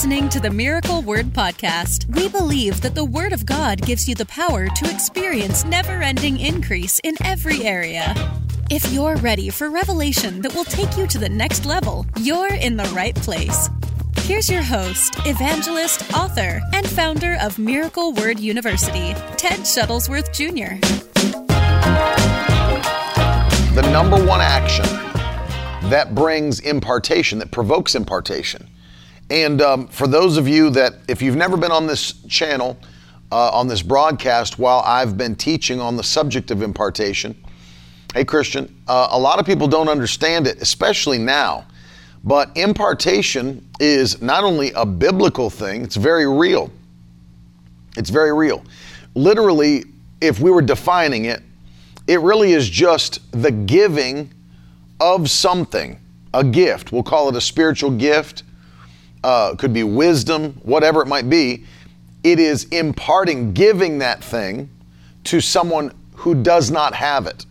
listening to the Miracle Word Podcast. We believe that the Word of God gives you the power to experience never ending increase in every area. If you're ready for revelation that will take you to the next level, you're in the right place. Here's your host, evangelist, author, and founder of Miracle Word University, Ted Shuttlesworth Jr. The number one action that brings impartation, that provokes impartation. And um, for those of you that, if you've never been on this channel, uh, on this broadcast, while I've been teaching on the subject of impartation, hey, Christian, uh, a lot of people don't understand it, especially now. But impartation is not only a biblical thing, it's very real. It's very real. Literally, if we were defining it, it really is just the giving of something, a gift. We'll call it a spiritual gift, uh, could be wisdom, whatever it might be. It is imparting, giving that thing to someone who does not have it.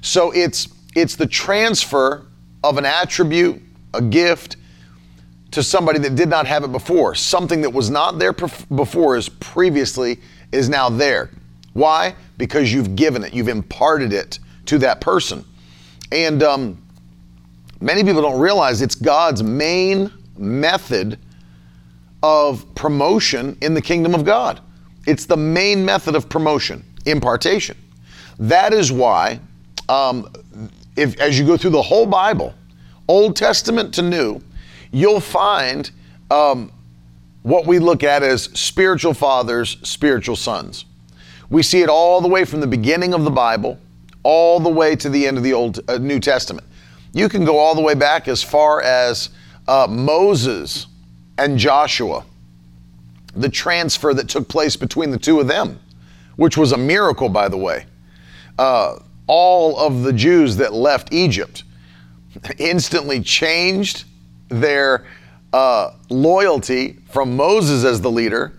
So it's it's the transfer of an attribute, a gift to somebody that did not have it before. Something that was not there before is previously is now there. Why? Because you've given it, you've imparted it to that person. And um, Many people don't realize it's God's main method of promotion in the kingdom of God. It's the main method of promotion, impartation. That is why, um, if as you go through the whole Bible, Old Testament to New, you'll find um, what we look at as spiritual fathers, spiritual sons. We see it all the way from the beginning of the Bible, all the way to the end of the Old uh, New Testament. You can go all the way back as far as uh, Moses and Joshua, the transfer that took place between the two of them, which was a miracle, by the way. Uh, all of the Jews that left Egypt instantly changed their uh, loyalty from Moses as the leader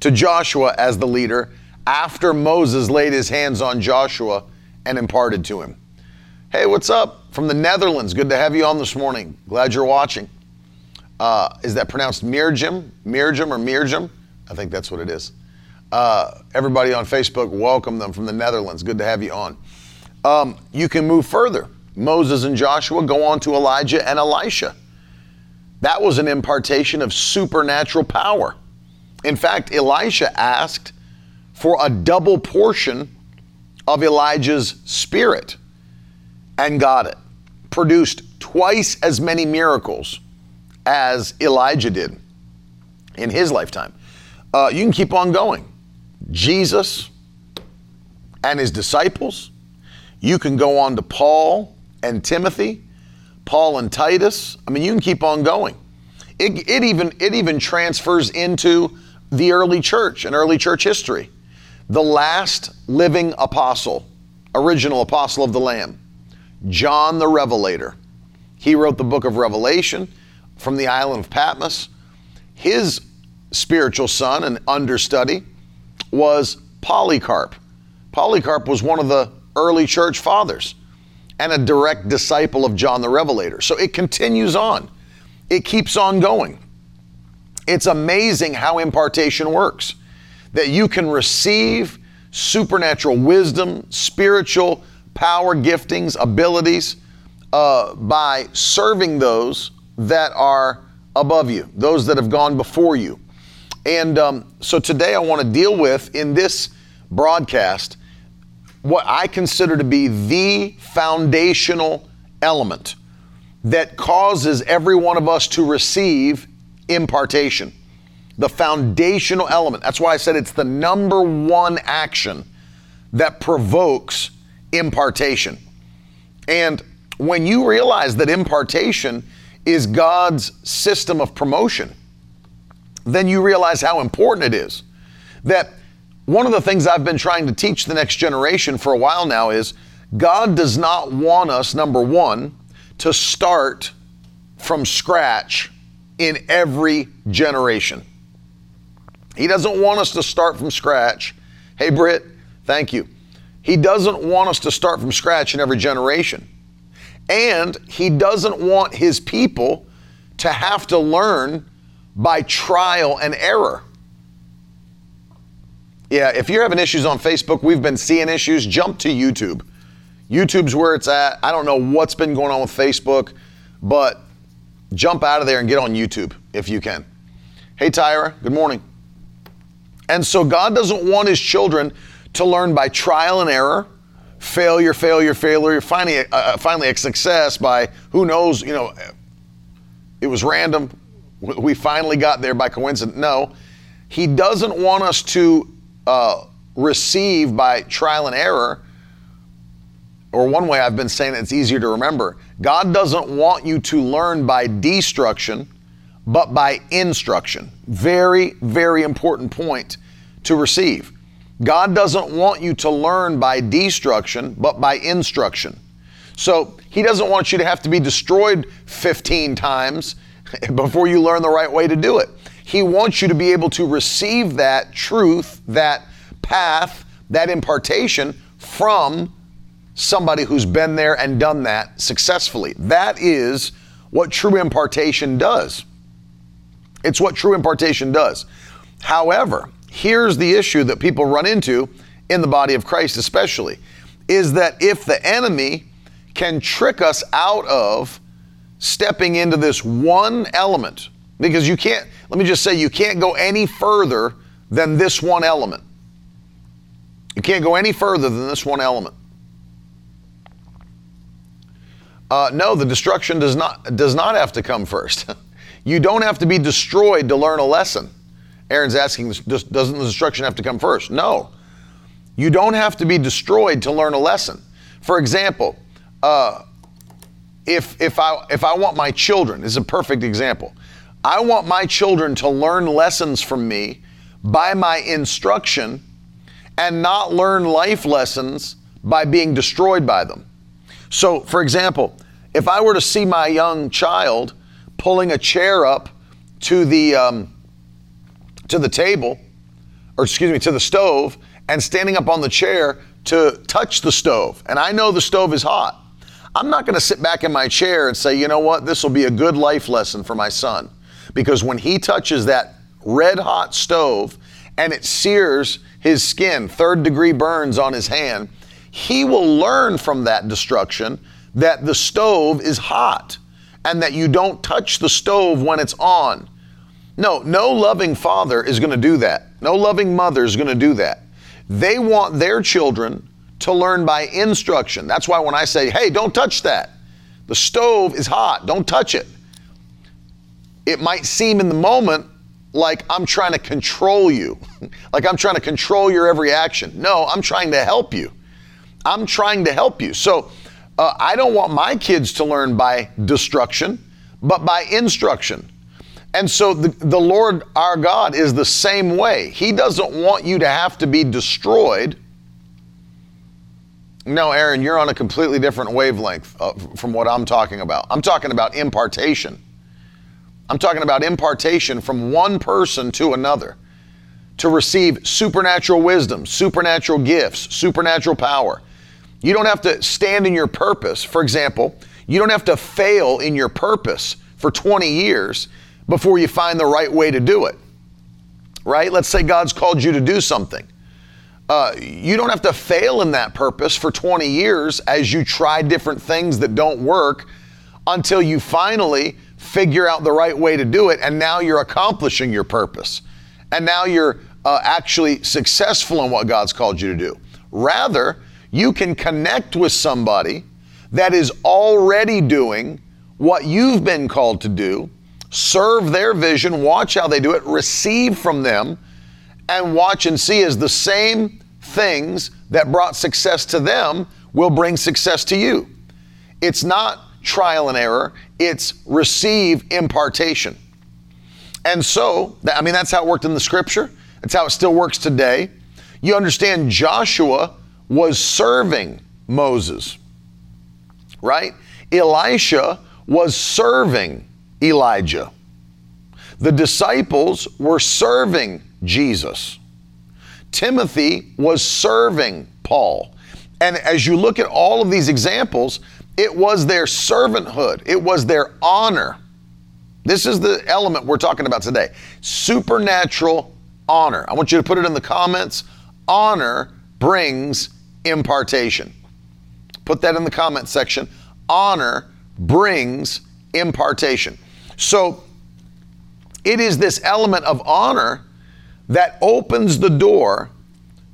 to Joshua as the leader after Moses laid his hands on Joshua and imparted to him. Hey, what's up? from the Netherlands. Good to have you on this morning. Glad you're watching. Uh, is that pronounced Mirjam? Mirjam or Mirjam? I think that's what it is. Uh, everybody on Facebook, welcome them from the Netherlands. Good to have you on. Um, you can move further. Moses and Joshua go on to Elijah and Elisha. That was an impartation of supernatural power. In fact, Elisha asked for a double portion of Elijah's spirit and got it produced twice as many miracles as Elijah did in his lifetime. Uh, you can keep on going. Jesus and his disciples. You can go on to Paul and Timothy, Paul and Titus. I mean, you can keep on going. It, it even it even transfers into the early church and early church history. The last living apostle, original apostle of the Lamb, John the Revelator. He wrote the book of Revelation from the island of Patmos. His spiritual son and understudy was Polycarp. Polycarp was one of the early church fathers and a direct disciple of John the Revelator. So it continues on, it keeps on going. It's amazing how impartation works that you can receive supernatural wisdom, spiritual power, giftings, abilities uh, by serving those that are above you, those that have gone before you. And um, so today I want to deal with in this broadcast what I consider to be the foundational element that causes every one of us to receive impartation. The foundational element. That's why I said it's the number one action that provokes impartation. And when you realize that impartation is God's system of promotion, then you realize how important it is. That one of the things I've been trying to teach the next generation for a while now is God does not want us, number one, to start from scratch in every generation. He doesn't want us to start from scratch. Hey, Britt, thank you. He doesn't want us to start from scratch in every generation. And He doesn't want His people to have to learn by trial and error. Yeah, if you're having issues on Facebook, we've been seeing issues, jump to YouTube. YouTube's where it's at. I don't know what's been going on with Facebook, but jump out of there and get on YouTube if you can. Hey, Tyra, good morning. And so God doesn't want his children to learn by trial and error, failure, failure, failure, finally, uh, uh finally a success by who knows, you know, it was random. We finally got there by coincidence. No, he doesn't want us to uh, receive by trial and error, or one way I've been saying it's easier to remember, God doesn't want you to learn by destruction, but by instruction. Very, very important point to receive. God doesn't want you to learn by destruction, but by instruction. So He doesn't want you to have to be destroyed 15 times before you learn the right way to do it. He wants you to be able to receive that truth, that path, that impartation from somebody who's been there and done that successfully. That is what true impartation does. It's what true impartation does. However, here's the issue that people run into in the body of Christ, especially, is that if the enemy can trick us out of stepping into this one element, because you can't, let me just say, you can't go any further than this one element. You can't go any further than this one element. Uh, no, the destruction does not does not have to come first. you don't have to be destroyed to learn a lesson. Aaron's asking, doesn't the destruction have to come first? No, you don't have to be destroyed to learn a lesson. For example, uh, if if I if I want my children, this is a perfect example. I want my children to learn lessons from me by my instruction and not learn life lessons by being destroyed by them. So, for example, if I were to see my young child pulling a chair up to the um, to the table, or excuse me, to the stove, and standing up on the chair to touch the stove, and I know the stove is hot, I'm not going to sit back in my chair and say, you know what, this will be a good life lesson for my son. Because when he touches that red hot stove and it sears his skin, third degree burns on his hand, he will learn from that destruction that the stove is hot and that you don't touch the stove when it's on. No, no loving father is going to do that. No loving mother is going to do that. They want their children to learn by instruction. That's why when I say, hey, don't touch that, the stove is hot, don't touch it. It might seem in the moment like I'm trying to control you, like I'm trying to control your every action. No, I'm trying to help you. I'm trying to help you. So uh, I don't want my kids to learn by destruction, but by instruction. And so the, the Lord our God is the same way. He doesn't want you to have to be destroyed no, Aaron, you're on a completely different wavelength uh, from what I'm talking about. I'm talking about impartation. I'm talking about impartation from one person to another to receive supernatural wisdom, supernatural gifts, supernatural power. You don't have to stand in your purpose. For example, you don't have to fail in your purpose for 20 years before you find the right way to do it. Right? Let's say God's called you to do something. Uh, you don't have to fail in that purpose for 20 years as you try different things that don't work until you finally figure out the right way to do it. And now you're accomplishing your purpose. And now you're uh, actually successful in what God's called you to do. Rather, you can connect with somebody that is already doing what you've been called to do, serve their vision, watch how they do it, receive from them, and watch and see as the same things that brought success to them will bring success to you. It's not trial and error, it's receive impartation. And so, I mean, that's how it worked in the scripture. That's how it still works today. You understand, Joshua was serving Moses, right? Elisha was serving Elijah. The disciples were serving Jesus. Timothy was serving Paul. And as you look at all of these examples, it was their servanthood, it was their honor This is the element we're talking about today supernatural honor. I want you to put it in the comments. Honor brings impartation. Put that in the comment section. Honor brings impartation. So it is this element of honor that opens the door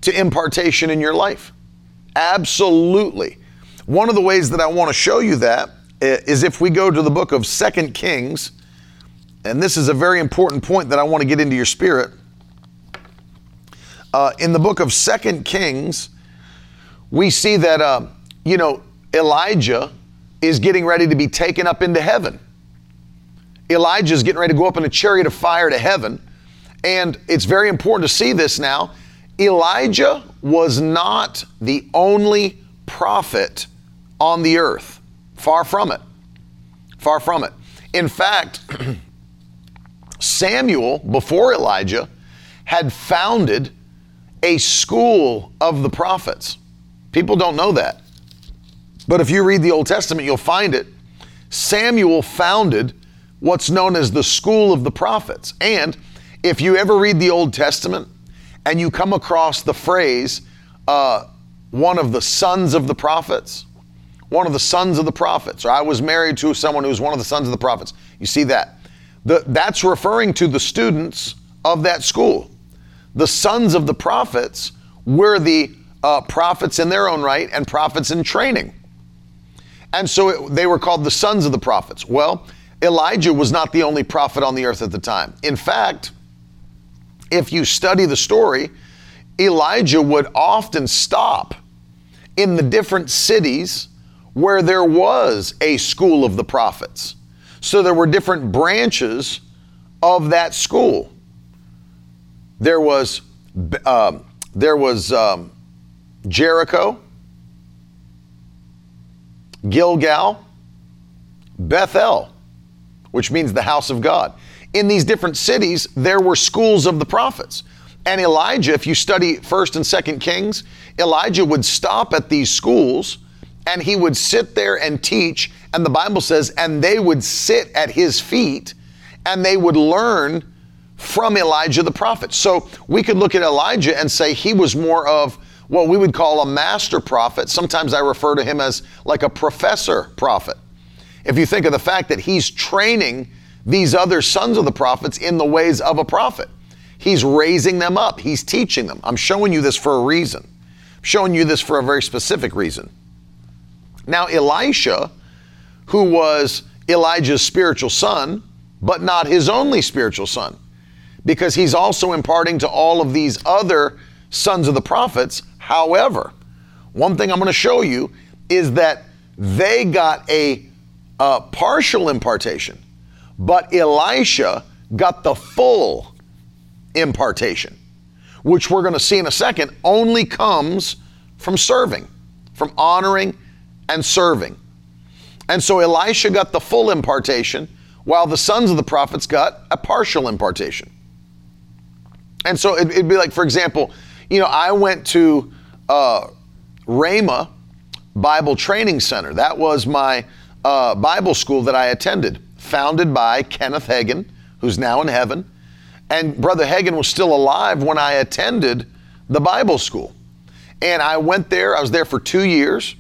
to impartation in your life. Absolutely. One of the ways that I want to show you that eh, if we go to the book of Second Kings, and this is a very important point that I want to get into your spirit. Uh, in the book of Second Kings, we see that uh, you know Elijah is getting ready to be taken up into heaven. Elijah is getting ready to go up in a chariot of fire to heaven, and it's very important to see this now. Elijah was not the only prophet on the earth. Far from it. Far from it. In fact, Samuel, before Elijah, had founded a school of the prophets. People don't know that. But if you read the Old Testament, you'll find it. Samuel founded what's known as the school of the prophets. And if you ever read the Old Testament and you come across the phrase, uh, one of the sons of the prophets, one of the sons of the prophets, or I was married to someone who was one of the sons of the prophets, you see that. The, that's referring to the students of that school. The sons of the prophets were the uh, prophets in their own right and prophets in training. And so it, they were called the sons of the prophets. Well, Elijah was not the only prophet on the earth at the time. In fact, if you study the story, Elijah would often stop in the different cities where there was a school of the prophets. So there were different branches of that school. There was um, there was um, Jericho, Gilgal, Bethel, which means the house of God. In these different cities, there were schools of the prophets. And Elijah, if you study 1st and 2nd Kings, Elijah would stop at these schools and he would sit there and teach. And the Bible says, and they would sit at his feet and they would learn from Elijah the prophet. So we could look at Elijah and say he was more of what we would call a master prophet. Sometimes I refer to him as like a professor prophet. If you think of the fact that he's training these other sons of the prophets in the ways of a prophet, he's raising them up, he's teaching them. I'm showing you this for a reason. I'm showing you this for a very specific reason. Now, Elisha, who was Elijah's spiritual son, but not his only spiritual son, because he's also imparting to all of these other sons of the prophets. However, one thing I'm going to show you is that they got a, a partial impartation, but Elisha got the full impartation, which we're going to see in a second only comes from serving, from honoring and serving. And so Elisha got the full impartation, while the sons of the prophets got a partial impartation. And so it, would be like, for example, you know, I went to uh, Rhema Bible Training Center. That was my uh, Bible school that I attended, founded by Kenneth Hagin, who's now in heaven. And Brother Hagin was still alive when I attended the Bible school. And I went there, I was there for two years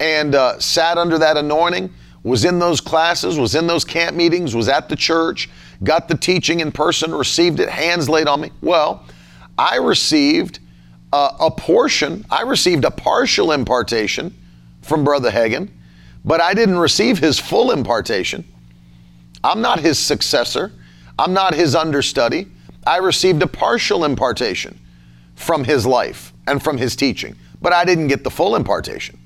and uh, sat under that anointing, was in those classes, was in those camp meetings, was at the church, got the teaching in person, received it, hands laid on me. Well, I received uh, a portion, I received a partial impartation from Brother Hagin, but I didn't receive his full impartation. I'm not his successor, I'm not his understudy. I received a partial impartation from his life and from his teaching, but I didn't get the full impartation.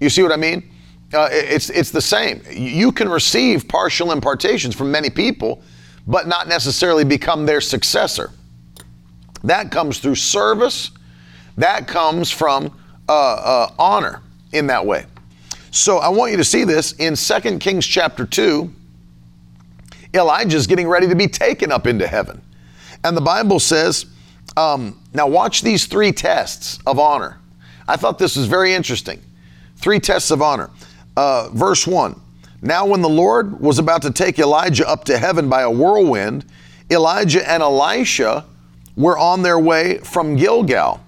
You see what I mean? Uh, it's, it's the same. You can receive partial impartations from many people, but not necessarily become their successor. That comes through service, that comes from uh, uh, honor in that way. So I want you to see this in 2 Kings chapter 2. Elijah is getting ready to be taken up into heaven. And the Bible says, um, now watch these three tests of honor. I thought this was very interesting. Three tests of honor. Uh, verse 1 Now, when the Lord was about to take Elijah up to heaven by a whirlwind, Elijah and Elisha were on their way from Gilgal.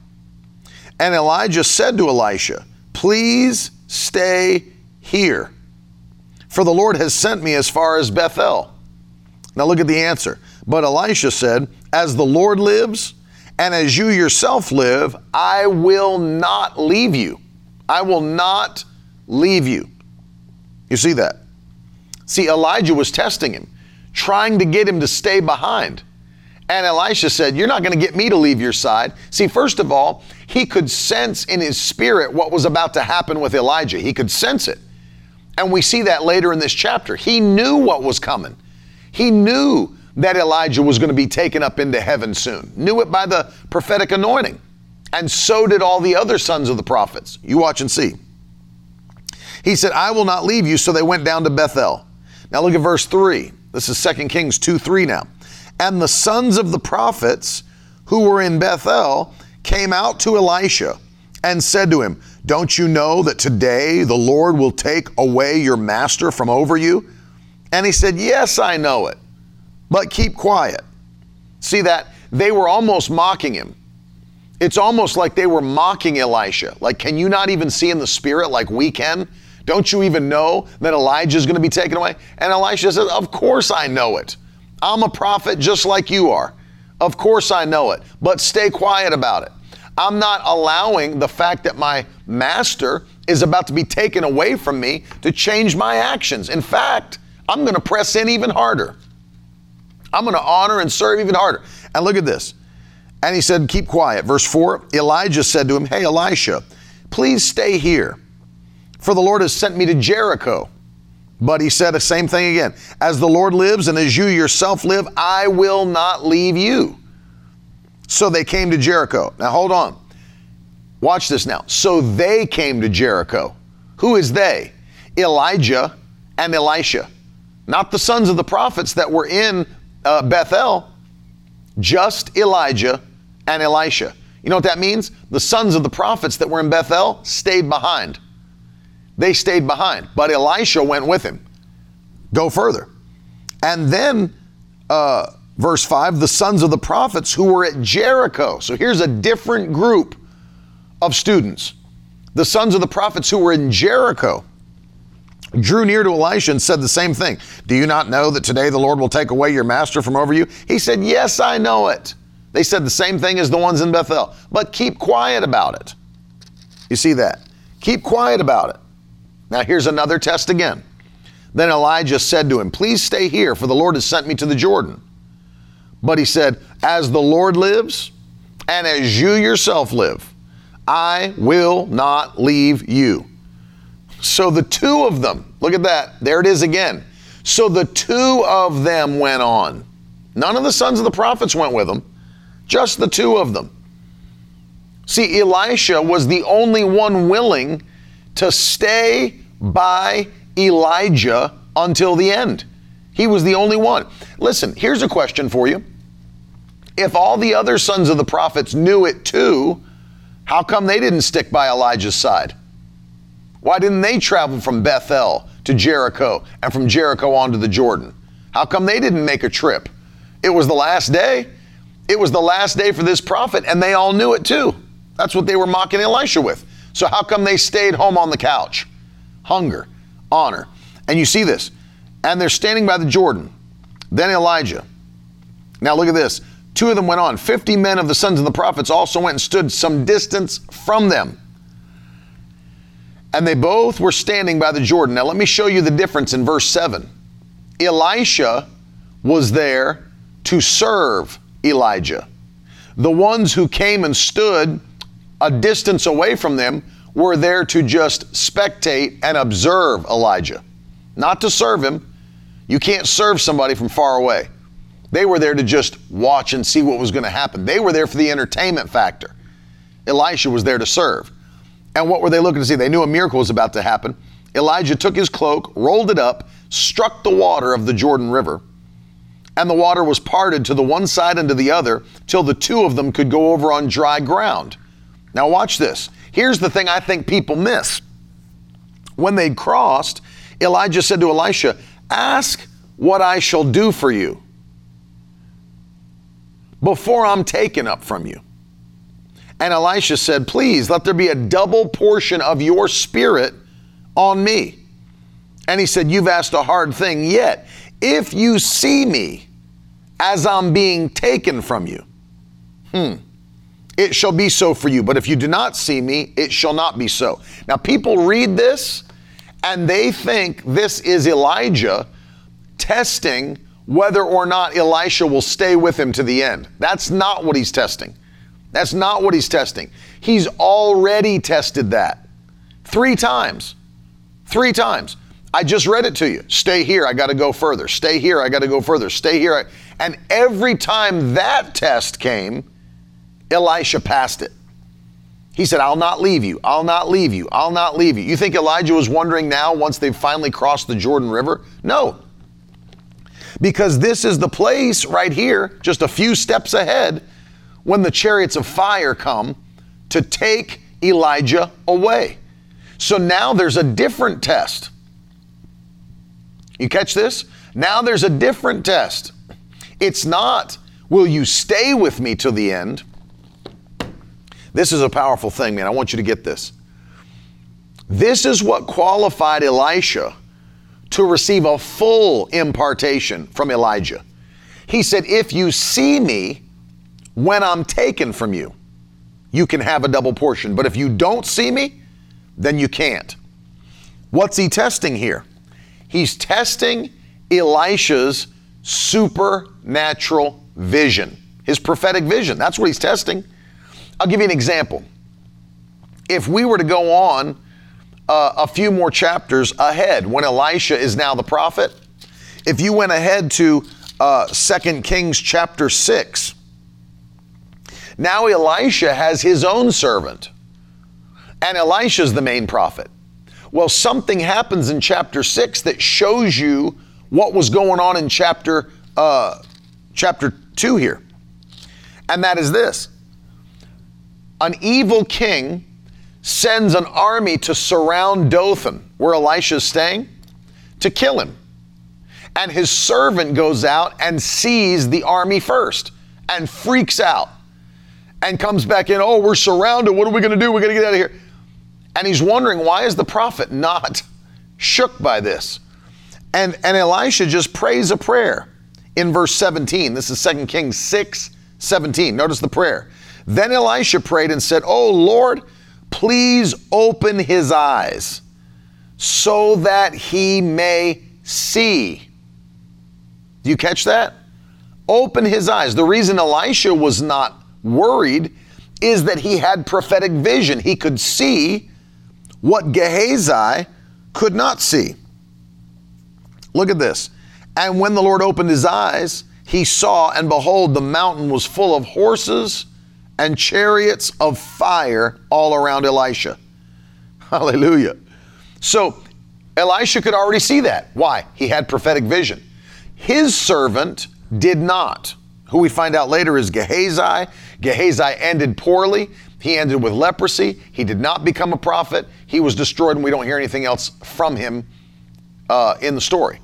And Elijah said to Elisha, Please stay here, for the Lord has sent me as far as Bethel. Now look at the answer. But Elisha said, As the Lord lives, and as you yourself live, I will not leave you. I will not leave you. You see that? See, Elijah was testing him, trying to get him to stay behind. And Elisha said, You're not going to get me to leave your side. See, first of all, he could sense in his spirit what was about to happen with Elijah. He could sense it. And we see that later in this chapter. He knew what was coming. He knew that Elijah was going to be taken up into heaven soon, knew it by the prophetic anointing. And so did all the other sons of the prophets. You watch and see. He said, I will not leave you. So they went down to Bethel. Now look at verse 3. This is 2 Kings 2 3 now. And the sons of the prophets who were in Bethel came out to Elisha and said to him, Don't you know that today the Lord will take away your master from over you? And he said, Yes, I know it, but keep quiet. See that? They were almost mocking him. It's almost like they were mocking Elisha. Like, can you not even see in the spirit like we can? Don't you even know that Elijah is going to be taken away? And Elisha says, Of course I know it. I'm a prophet just like you are. Of course I know it, but stay quiet about it. I'm not allowing the fact that my master is about to be taken away from me to change my actions. In fact, I'm going to press in even harder. I'm going to honor and serve even harder. And look at this. And he said, Keep quiet. Verse 4 Elijah said to him, Hey, Elisha, please stay here, for the Lord has sent me to Jericho. But he said the same thing again As the Lord lives and as you yourself live, I will not leave you. So they came to Jericho. Now hold on. Watch this now. So they came to Jericho. Who is they? Elijah and Elisha. Not the sons of the prophets that were in uh, Bethel, just Elijah and Elisha. You know what that means? The sons of the prophets that were in Bethel stayed behind. They stayed behind, but Elisha went with him. Go further. And then, uh, verse 5 the sons of the prophets who were at Jericho. So here's a different group of students. The sons of the prophets who were in Jericho drew near to Elisha and said the same thing. Do you not know that today the Lord will take away your master from over you? He said, Yes, I know it. They said the same thing as the ones in Bethel, but keep quiet about it. You see that? Keep quiet about it. Now, here's another test again. Then Elijah said to him, Please stay here, for the Lord has sent me to the Jordan. But he said, As the Lord lives, and as you yourself live, I will not leave you. So the two of them, look at that, there it is again. So the two of them went on. None of the sons of the prophets went with them, just the two of them. See, Elisha was the only one willing to stay by Elijah until the end. He was the only one. Listen, here's a question for you. If all the other sons of the prophets knew it too, how come they didn't stick by Elijah's side? Why didn't they travel from Bethel to Jericho and from Jericho on to the Jordan? How come they didn't make a trip? It was the last day. It was the last day for this prophet, and they all knew it too. That's what they were mocking Elisha with. So, how come they stayed home on the couch? Hunger, honor. And you see this. And they're standing by the Jordan. Then Elijah. Now, look at this. Two of them went on. Fifty men of the sons of the prophets also went and stood some distance from them. And they both were standing by the Jordan. Now, let me show you the difference in verse 7. Elisha was there to serve Elijah. The ones who came and stood a distance away from them were there to just spectate and observe Elijah, not to serve him. You can't serve somebody from far away. They were there to just watch and see what was going to happen. They were there for the entertainment factor. Elisha was there to serve. And what were they looking to see? They knew a miracle was about to happen. Elijah took his cloak, rolled it up, struck the water of the Jordan River, and the water was parted to the one side and to the other till the two of them could go over on dry ground. Now, watch this. Here's the thing I think people miss. When they'd crossed, Elijah said to Elisha, Ask what I shall do for you before I'm taken up from you. And Elisha said, Please let there be a double portion of your spirit on me. And he said, You've asked a hard thing yet. If you see me as I'm being taken from you, hmm, it shall be so for you. But if you do not see me, it shall not be so. Now, people read this and they think this is Elijah testing whether or not Elisha will stay with him to the end. That's not what he's testing. That's not what he's testing. He's already tested that three times. Three times. I just read it to you. Stay here, I got to go further. Stay here, I got to go further. Stay here. And every time that test came, Elisha passed it. He said, I'll not leave you. I'll not leave you. I'll not leave you. You think Elijah was wondering now once they've finally crossed the Jordan River? No. Because this is the place right here, just a few steps ahead, when the chariots of fire come to take Elijah away. So now there's a different test. You catch this? Now there's a different test. It's not, will you stay with me to the end? This is a powerful thing, man. I want you to get this. This is what qualified Elisha to receive a full impartation from Elijah. He said, If you see me when I'm taken from you, you can have a double portion. But if you don't see me, then you can't. What's he testing here? He's testing Elisha's supernatural vision, his prophetic vision. That's what he's testing. I'll give you an example. If we were to go on uh, a few more chapters ahead, when Elisha is now the prophet, if you went ahead to uh, 2 Kings chapter 6, now Elisha has his own servant, and Elisha's the main prophet. Well, something happens in chapter 6 that shows you what was going on in chapter, uh, chapter 2 here. And that is this an evil king sends an army to surround Dothan, where Elisha is staying, to kill him. And his servant goes out and sees the army first and freaks out and comes back in. Oh, we're surrounded. What are we going to do? We're going to get out of here. And he's wondering why is the prophet not shook by this? And, and Elisha just prays a prayer in verse 17. This is 2 Kings 6 17. Notice the prayer. Then Elisha prayed and said, Oh Lord, please open his eyes so that he may see. Do you catch that? Open his eyes. The reason Elisha was not worried is that he had prophetic vision. He could see what Gehazi could not see. Look at this. And when the Lord opened his eyes, he saw, and behold, the mountain was full of horses and chariots of fire all around Elisha. Hallelujah. So Elisha could already see that. Why? He had prophetic vision. His servant did not. Who we find out later is Gehazi. Gehazi ended poorly. He ended with leprosy. He did not become a prophet. He was destroyed, and we don't hear anything else from him uh, in the story.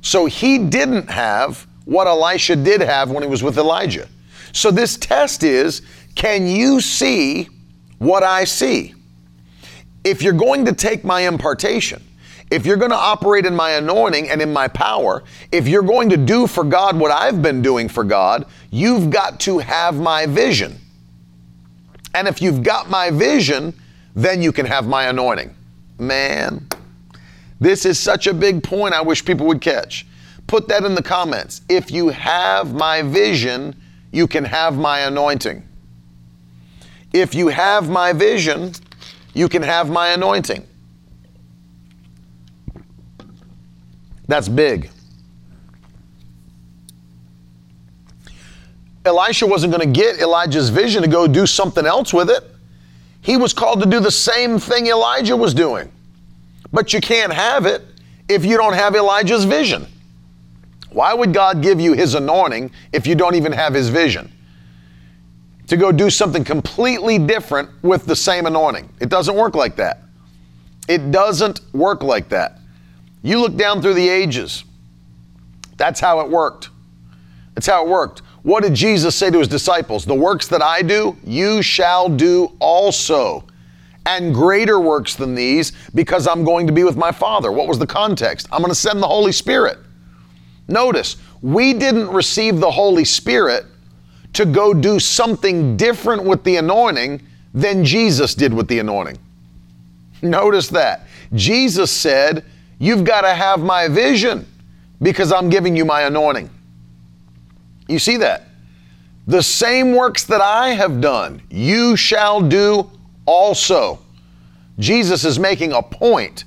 So he didn't have what Elisha did have when he was with Elijah. So this test is can you see what I see? If you're going to take my impartation, if you're going to operate in my anointing and in my power, if you're going to do for God what I've been doing for God, you've got to have my vision. And if you've got my vision, then you can have my anointing. Man, this is such a big point I wish people would catch. Put that in the comments. If you have my vision, you can have my anointing. If you have my vision, you can have my anointing. That's big. Elisha wasn't going to get Elijah's vision to go do something else with it. He was called to do the same thing Elijah was doing. But you can't have it if you don't have Elijah's vision. Why would God give you his anointing if you don't even have his vision? To go do something completely different with the same anointing. It doesn't work like that. It doesn't work like that. You look down through the ages. That's how it worked. That's how it worked. What did Jesus say to his disciples? The works that I do, you shall do also. And greater works than these, because I'm going to be with my Father. What was the context? I'm going to send the Holy Spirit. Notice, we didn't receive the Holy Spirit to go do something different with the anointing than Jesus did with the anointing. Notice that. Jesus said, You've got to have my vision because I'm giving you my anointing. You see that? The same works that I have done, you shall do also. Jesus is making a point.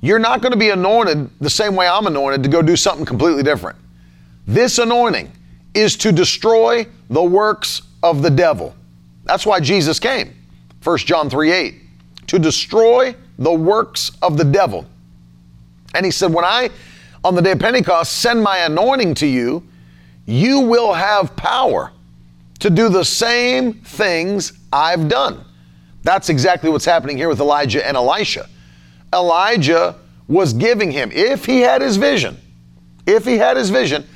You're not going to be anointed the same way I'm anointed to go do something completely different. This anointing is to destroy the works of the devil. That's why Jesus came. 1 John 3 8. To destroy the works of the devil. And he said, When I, on the day of Pentecost, send my anointing to you, you will have power to do the same things I've done. That's exactly what's happening here with Elijah and Elisha. Elijah was giving him, if he had his vision, if he had his vision,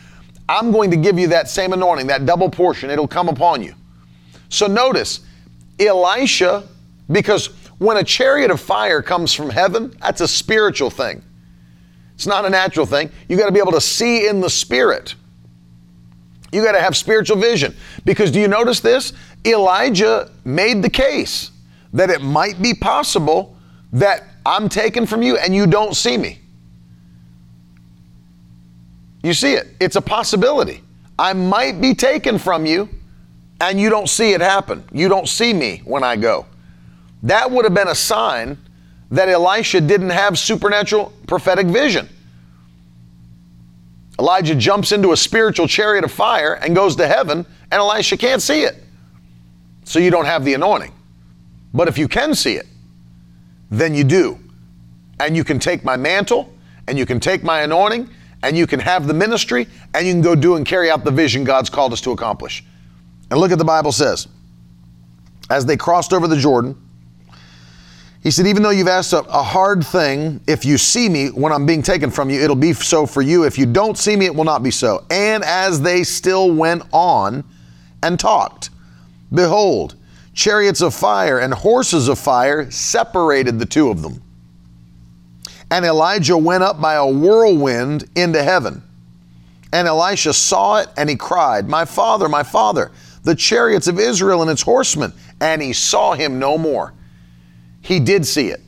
I'm going to give you that same anointing, that double portion. It'll come upon you. So notice, Elisha, because when a chariot of fire comes from heaven, that's a spiritual thing. It's not a natural thing. You got to be able to see in the spirit. You got to have spiritual vision. Because do you notice this? Elijah made the case that it might be possible that I'm taken from you and you don't see me. You see it. It's a possibility. I might be taken from you and you don't see it happen. You don't see me when I go. That would have been a sign that Elisha didn't have supernatural prophetic vision. Elijah jumps into a spiritual chariot of fire and goes to heaven, and Elisha can't see it. So you don't have the anointing. But if you can see it, then you do. And you can take my mantle, and you can take my anointing, and you can have the ministry, and you can go do and carry out the vision God's called us to accomplish. And look at the Bible says. As they crossed over the Jordan, he said, Even though you've asked a, a, hard thing, if you see me when I'm being taken from you, it'll be so for you. If you don't see me, it will not be so. And as they still went on and talked, behold, chariots of fire and horses of fire separated the two of them. And Elijah went up by a whirlwind into heaven. And Elisha saw it and he cried, My father, my father, the chariots of Israel and its horsemen. And he saw him no more. He did see it.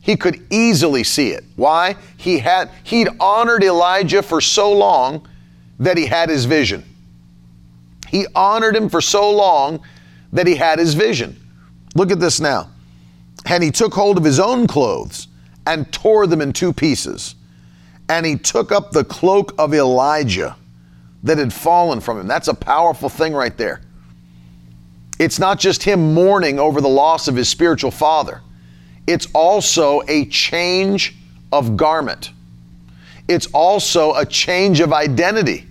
He could easily see it. Why? He had he'd honored Elijah for so long that he had his vision. He honored him for so long that he had his vision. Look at this now. And he took hold of his own clothes and tore them in two pieces. And he took up the cloak of Elijah that had fallen from him. That's a powerful thing right there. It's not just him mourning over the loss of his spiritual father, it's also a change of garment. It's also a change of identity.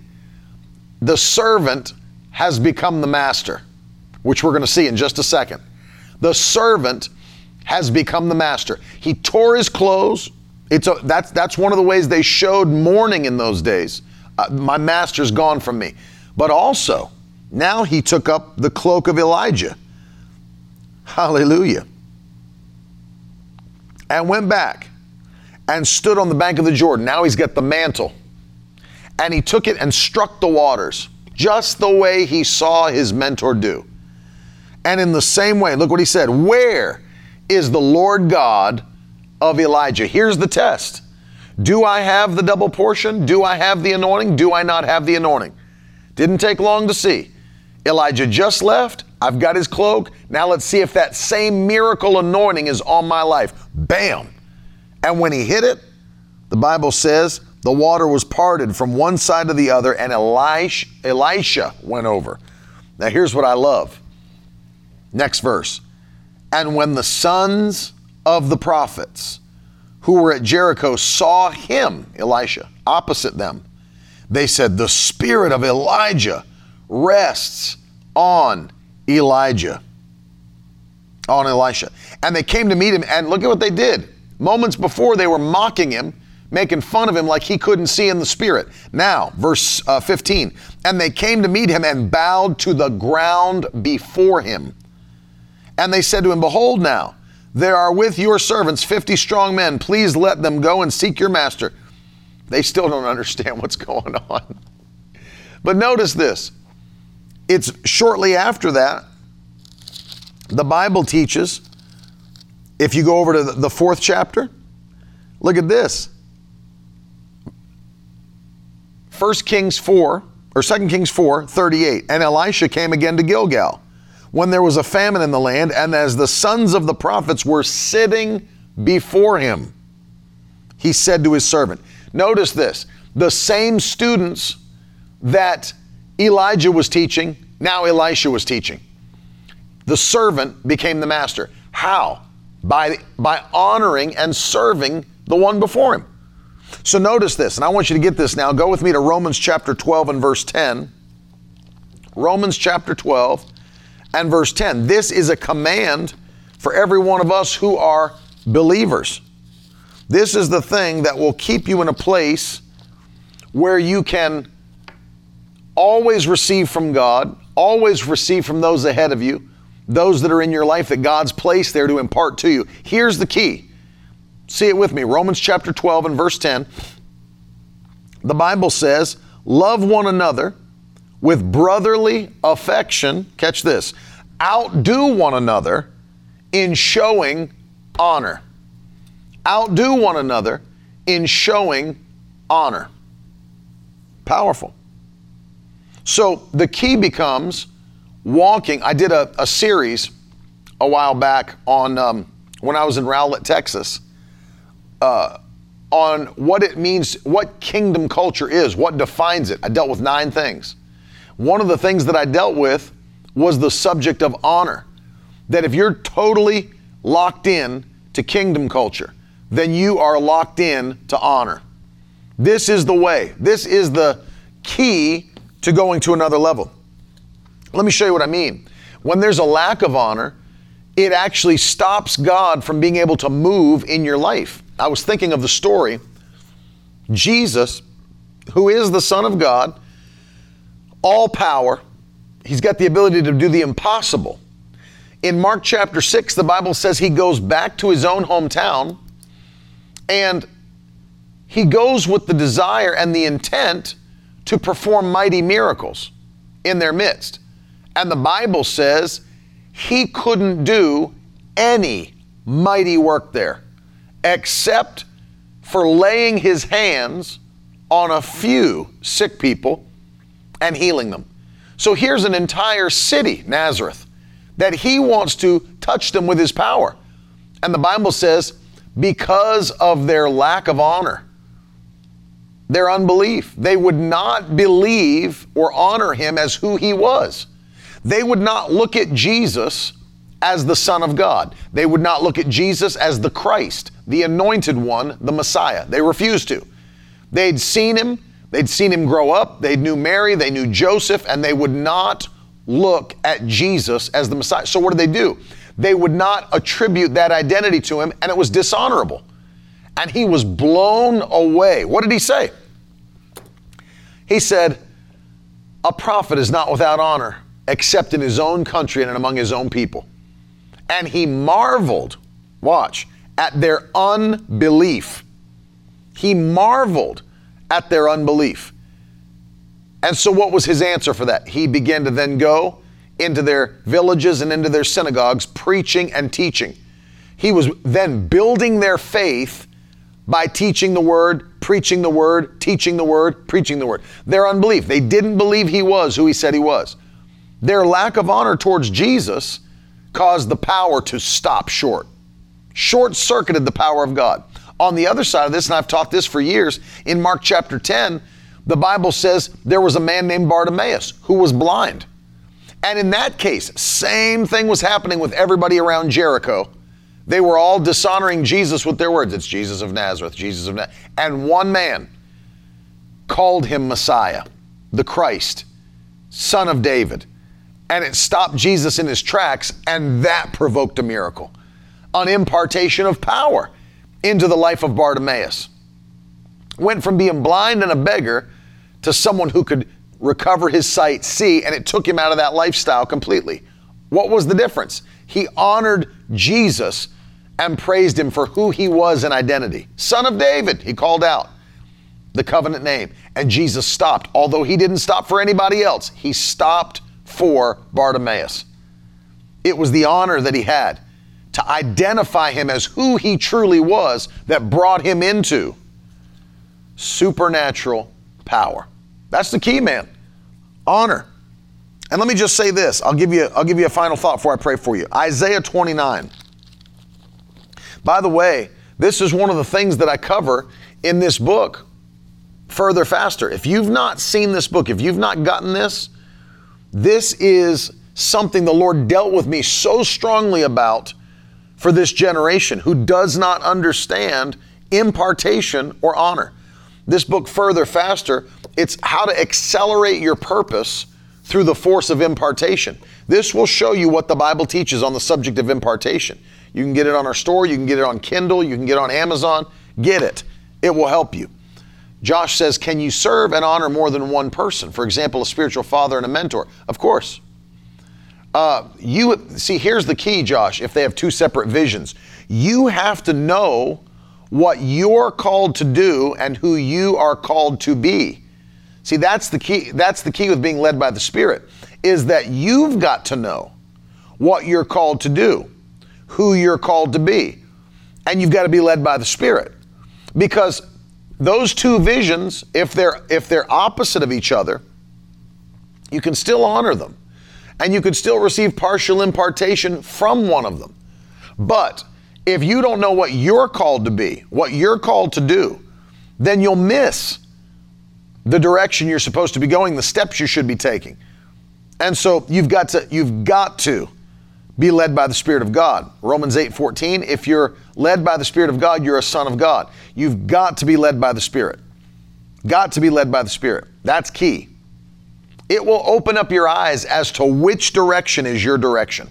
The servant has become the master, which we're going to see in just a second. The servant has become the master. He tore his clothes. It's a, that's, that's one of the ways they showed mourning in those days. Uh, my master's gone from me. But also, now he took up the cloak of Elijah. Hallelujah. And went back and stood on the bank of the Jordan. Now he's got the mantle. And he took it and struck the waters, just the way he saw his mentor do. And in the same way, look what he said Where is the Lord God of Elijah? Here's the test Do I have the double portion? Do I have the anointing? Do I not have the anointing? Didn't take long to see. Elijah just left. I've got his cloak. Now let's see if that same miracle anointing is on my life. Bam. And when he hit it, the Bible says the water was parted from one side to the other, and Elisha, Elisha went over. Now here's what I love. Next verse. And when the sons of the prophets who were at Jericho saw him, Elisha, opposite them, they said, The spirit of Elijah rests on Elijah, on Elisha. And they came to meet him, and look at what they did. Moments before, they were mocking him, making fun of him like he couldn't see in the spirit. Now, verse uh, 15, and they came to meet him and bowed to the ground before him. And they said to him, Behold, now, there are with your servants 50 strong men. Please let them go and seek your master. They still don't understand what's going on. But notice this it's shortly after that, the Bible teaches, if you go over to the fourth chapter, look at this. 1 Kings 4, or 2 Kings 4, 38. And Elisha came again to Gilgal when there was a famine in the land, and as the sons of the prophets were sitting before him, he said to his servant, Notice this the same students that Elijah was teaching, now Elisha was teaching. The servant became the master. How? By, by honoring and serving the one before him. So notice this, and I want you to get this now. Go with me to Romans chapter 12 and verse 10. Romans chapter 12 and verse 10. This is a command for every one of us who are believers. This is the thing that will keep you in a place where you can always receive from God, always receive from those ahead of you, those that are in your life that God's placed there to impart to you. Here's the key. See it with me. Romans chapter 12 and verse 10. The Bible says, Love one another with brotherly affection. Catch this. Outdo one another in showing honor. Outdo one another in showing honor. Powerful. So the key becomes walking. I did a, a series a while back on um, when I was in Rowlett, Texas, uh, on what it means, what kingdom culture is, what defines it. I dealt with nine things. One of the things that I dealt with was the subject of honor. That if you're totally locked in to kingdom culture, then you are locked in to honor. This is the way. This is the key to going to another level. Let me show you what I mean. When there's a lack of honor, it actually stops God from being able to move in your life. I was thinking of the story Jesus, who is the Son of God, all power, he's got the ability to do the impossible. In Mark chapter 6, the Bible says he goes back to his own hometown and he goes with the desire and the intent to perform mighty miracles in their midst. And the Bible says he couldn't do any mighty work there except for laying his hands on a few sick people and healing them. So here's an entire city, Nazareth, that he wants to touch them with his power. And the Bible says, because of their lack of honor, their unbelief. They would not believe or honor him as who he was. They would not look at Jesus as the Son of God. They would not look at Jesus as the Christ, the anointed one, the Messiah. They refused to. They'd seen him, they'd seen him grow up, they knew Mary, they knew Joseph, and they would not look at Jesus as the Messiah. So what did they do? They would not attribute that identity to him, and it was dishonorable. And he was blown away. What did he say? He said, A prophet is not without honor except in his own country and among his own people. And he marveled, watch, at their unbelief. He marveled at their unbelief. And so, what was his answer for that? He began to then go into their villages and into their synagogues, preaching and teaching. He was then building their faith by teaching the word, preaching the word, teaching the word, preaching the word. Their unbelief. They didn't believe he was who he said he was. Their lack of honor towards Jesus caused the power to stop short, short circuited the power of God. On the other side of this, and I've taught this for years, in Mark chapter 10, the Bible says there was a man named Bartimaeus who was blind. And in that case, same thing was happening with everybody around Jericho. They were all dishonoring Jesus with their words. It's Jesus of Nazareth, Jesus of Nazareth. And one man called him Messiah, the Christ, son of David. And it stopped Jesus in his tracks, and that provoked a miracle, an impartation of power. Into the life of Bartimaeus. Went from being blind and a beggar to someone who could recover his sight, see, and it took him out of that lifestyle completely. What was the difference? He honored Jesus and praised him for who he was in identity. Son of David, he called out the covenant name. And Jesus stopped, although he didn't stop for anybody else. He stopped for Bartimaeus. It was the honor that he had to identify him as who he truly was that brought him into supernatural power. That's the key, man. Honor. And let me just say this. I'll give you I'll give you a final thought before I pray for you. Isaiah 29. By the way, this is one of the things that I cover in this book further faster. If you've not seen this book, if you've not gotten this, this is something the Lord dealt with me so strongly about for this generation who does not understand impartation or honor. This book, Further Faster, it's how to accelerate your purpose through the force of impartation. This will show you what the Bible teaches on the subject of impartation. You can get it on our store, you can get it on Kindle, you can get it on Amazon. Get it. It will help you. Josh says, Can you serve and honor more than one person? For example, a spiritual father and a mentor. Of course. Uh, you see, here's the key, Josh. If they have two separate visions, you have to know what you're called to do and who you are called to be. See, that's the key. That's the key with being led by the Spirit, is that you've got to know what you're called to do, who you're called to be, and you've got to be led by the Spirit. Because those two visions, if they're if they're opposite of each other, you can still honor them. And you could still receive partial impartation from one of them. But if you don't know what you're called to be, what you're called to do, then you'll miss the direction you're supposed to be going, the steps you should be taking. And so you've got to you've got to be led by the Spirit of God. Romans 8 14, if you're led by the Spirit of God, you're a son of God. You've got to be led by the Spirit. Got to be led by the Spirit. That's key. It will open up your eyes as to which direction is your direction.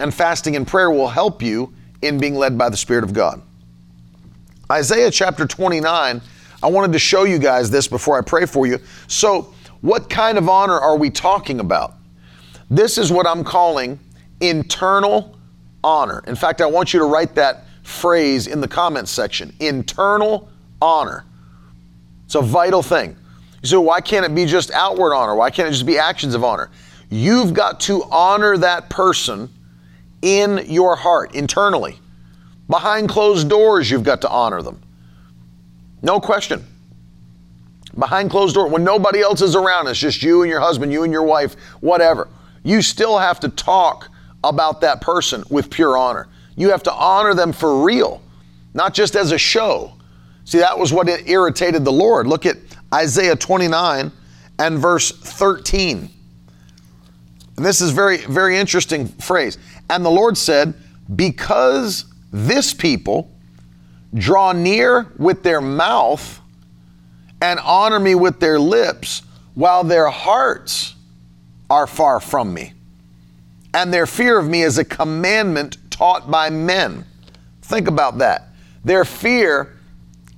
And fasting and prayer will help you in being led by the Spirit of God. Isaiah chapter 29, I wanted to show you guys this before I pray for you. So, what kind of honor are we talking about? This is what I'm calling internal honor. In fact, I want you to write that phrase in the comments section internal honor. It's a vital thing. You say, why can't it be just outward honor? Why can't it just be actions of honor? You've got to honor that person in your heart, internally. Behind closed doors, you've got to honor them. No question. Behind closed doors, when nobody else is around, it's just you and your husband, you and your wife, whatever. You still have to talk about that person with pure honor. You have to honor them for real, not just as a show. See, that was what irritated the Lord. Look at Isaiah 29 and verse 13. And this is very, very interesting phrase. And the Lord said, Because this people draw near with their mouth and honor me with their lips, while their hearts are far from me and their fear of me is a commandment taught by men. Think about that. Their fear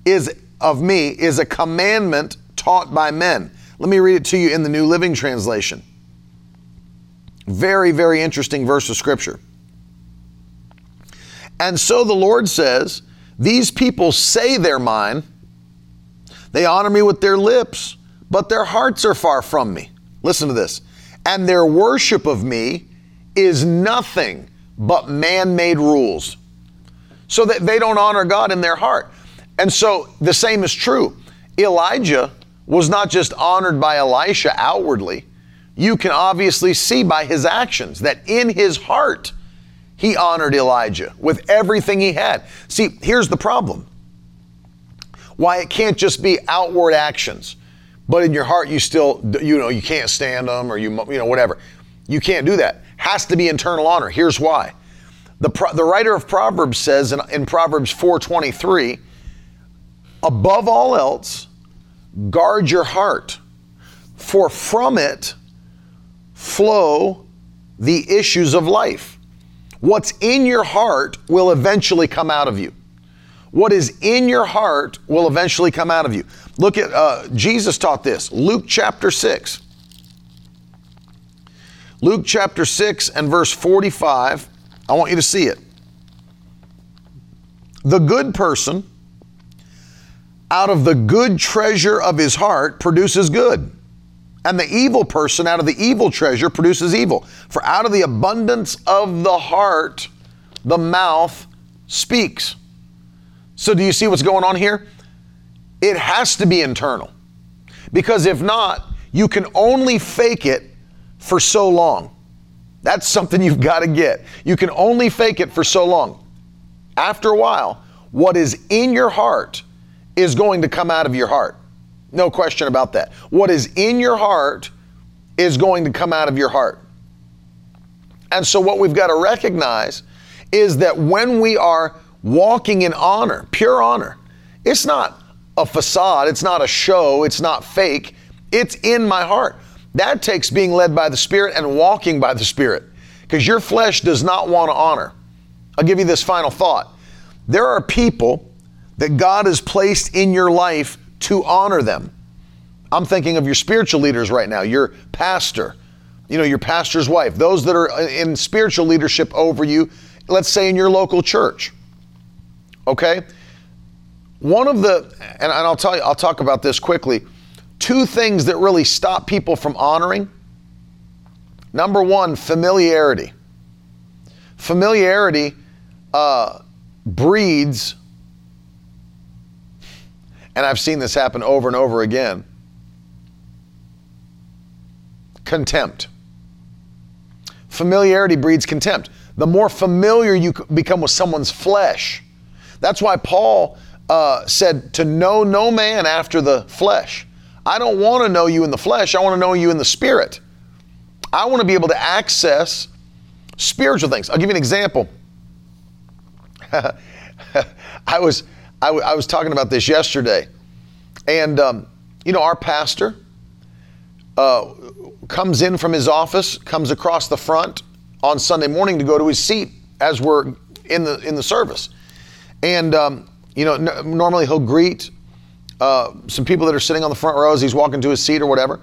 is of me is a commandment taught by men. Let me read it to you in the New Living Translation. Very, very interesting verse of scripture. And so the Lord says, These people say they're mine. They honor me with their lips, but their hearts are far from me. Listen to this. And their worship of me is nothing but man made rules. So that they don't honor God in their heart. And so the same is true. Elijah was not just honored by Elisha outwardly. You can obviously see by his actions that in his heart, he honored Elijah with everything he had. See, here's the problem why it can't just be outward actions, but in your heart, you still, you know, you can't stand them or you, you know, whatever. You can't do that has to be internal honor. Here's why. The, the writer of Proverbs says in, in Proverbs 4:23, above all else, guard your heart, for from it flow the issues of life. What's in your heart will eventually come out of you. What is in your heart will eventually come out of you. Look at, uh, Jesus taught this, Luke chapter 6. Luke chapter 6 and verse 45. I want you to see it. The good person, out of the good treasure of his heart, produces good. And the evil person, out of the evil treasure, produces evil. For out of the abundance of the heart, the mouth speaks. So, do you see what's going on here? It has to be internal. Because if not, you can only fake it for so long. That's something you've got to get. You can only fake it for so long. After a while, what is in your heart is going to come out of your heart. No question about that. What is in your heart is going to come out of your heart. And so, what we've got to recognize is that when we are walking in honor, pure honor, it's not a facade, it's not a show, it's not fake, it's in my heart. That takes being led by the Spirit and walking by the Spirit because your flesh does not want to honor. I'll give you this final thought. There are people that God has placed in your life to honor them. I'm thinking of your spiritual leaders right now, your pastor, you know, your pastor's wife, those that are in spiritual leadership over you, let's say in your local church. Okay? One of the, and I'll tell you, I'll talk about this quickly two things that really stop people from honoring. Number one, familiarity. Familiarity uh, breeds, and I've seen this happen over and over again contempt. Familiarity breeds contempt. The more familiar you become with someone's flesh, that's why Paul uh, said to know no man after the flesh. I don't want to know you in the flesh, I want to know you in the spirit. I want to be able to access spiritual things. I'll give you an example. I was I, w- I was talking about this yesterday, and um, you know our pastor uh, comes in from his office, comes across the front on Sunday morning to go to his seat as we're in the in the service, and um, you know n- normally he'll greet uh, some people that are sitting on the front rows. He's walking to his seat or whatever.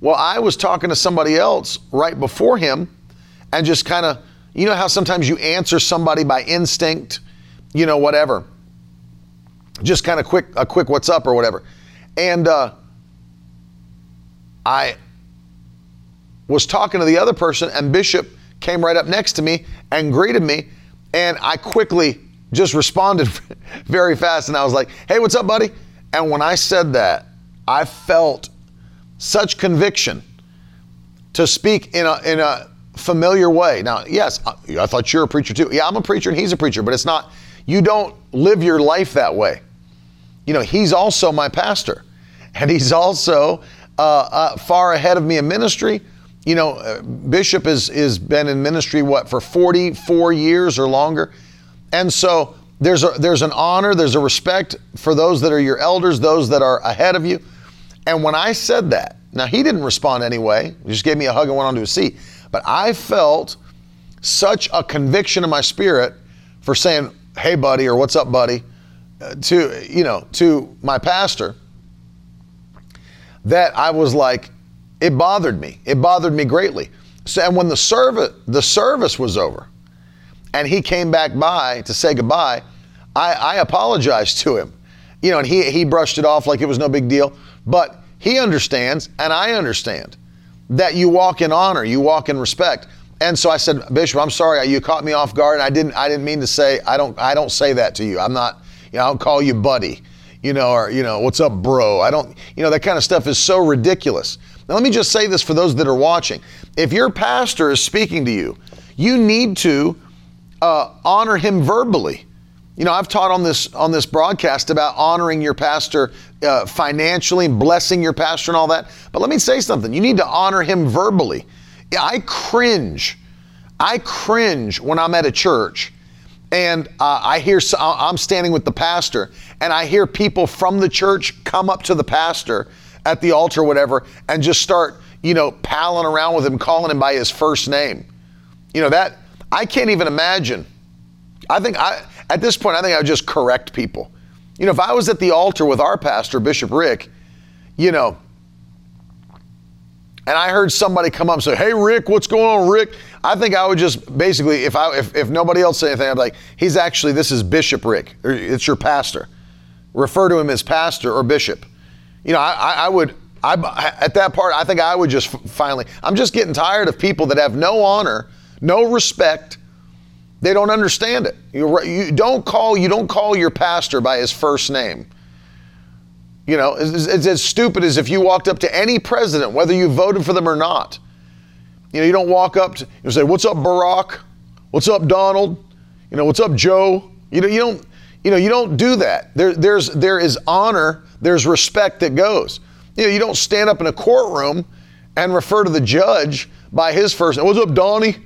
Well, I was talking to somebody else right before him and just kind of, you know how sometimes you answer somebody by instinct, you know, whatever. Just kind of quick, a quick what's up or whatever. And uh, I was talking to the other person, and Bishop came right up next to me and greeted me. And I quickly just responded very fast. And I was like, hey, what's up, buddy? And when I said that, I felt such conviction to speak in a, in a familiar way. Now, yes, I thought you're a preacher too. Yeah, I'm a preacher and he's a preacher, but it's not, you don't live your life that way. You know, he's also my pastor, and he's also uh, uh, far ahead of me in ministry. You know, uh, Bishop has is been in ministry what for 44 years or longer, and so there's a, there's an honor, there's a respect for those that are your elders, those that are ahead of you. And when I said that, now he didn't respond anyway, he just gave me a hug and went on to his seat. But I felt such a conviction in my spirit for saying, "Hey, buddy," or "What's up, buddy," uh, to you know to my pastor. That I was like, it bothered me. It bothered me greatly. So, and when the service the service was over, and he came back by to say goodbye, I, I apologized to him. You know, and he, he brushed it off like it was no big deal. But he understands, and I understand, that you walk in honor, you walk in respect. And so I said, Bishop, I'm sorry, you caught me off guard. I didn't I didn't mean to say I don't I don't say that to you. I'm not, you know, I don't call you buddy, you know, or you know, what's up, bro? I don't, you know, that kind of stuff is so ridiculous. Now let me just say this for those that are watching. If your pastor is speaking to you, you need to uh, honor him verbally. You know, I've taught on this on this broadcast about honoring your pastor uh, financially blessing your pastor and all that. But let me say something. You need to honor him verbally. I cringe. I cringe when I'm at a church and uh, I hear I'm standing with the pastor and I hear people from the church come up to the pastor at the altar or whatever and just start, you know, palling around with him, calling him by his first name. You know that I can't even imagine. I think I, at this point, I think I would just correct people. You know, if I was at the altar with our pastor, Bishop Rick, you know, and I heard somebody come up and say, "Hey, Rick, what's going on, Rick?" I think I would just basically, if I if, if nobody else said anything, I'd be like, "He's actually this is Bishop Rick, it's your pastor." Refer to him as pastor or bishop. You know, I, I would. I, at that part, I think I would just finally. I'm just getting tired of people that have no honor, no respect. They don't understand it. You, you don't call you don't call your pastor by his first name. You know, it's, it's, as stupid as if you walked up to any president, whether you voted for them or not. You know, you don't walk up to say, "What's up, Barack? What's up, Donald? You know, what's up, Joe?" You know, you don't. You know, you don't do that. There, there's there is honor, there's respect that goes. You know, you don't stand up in a courtroom and refer to the judge by his first name. What's up, Donnie?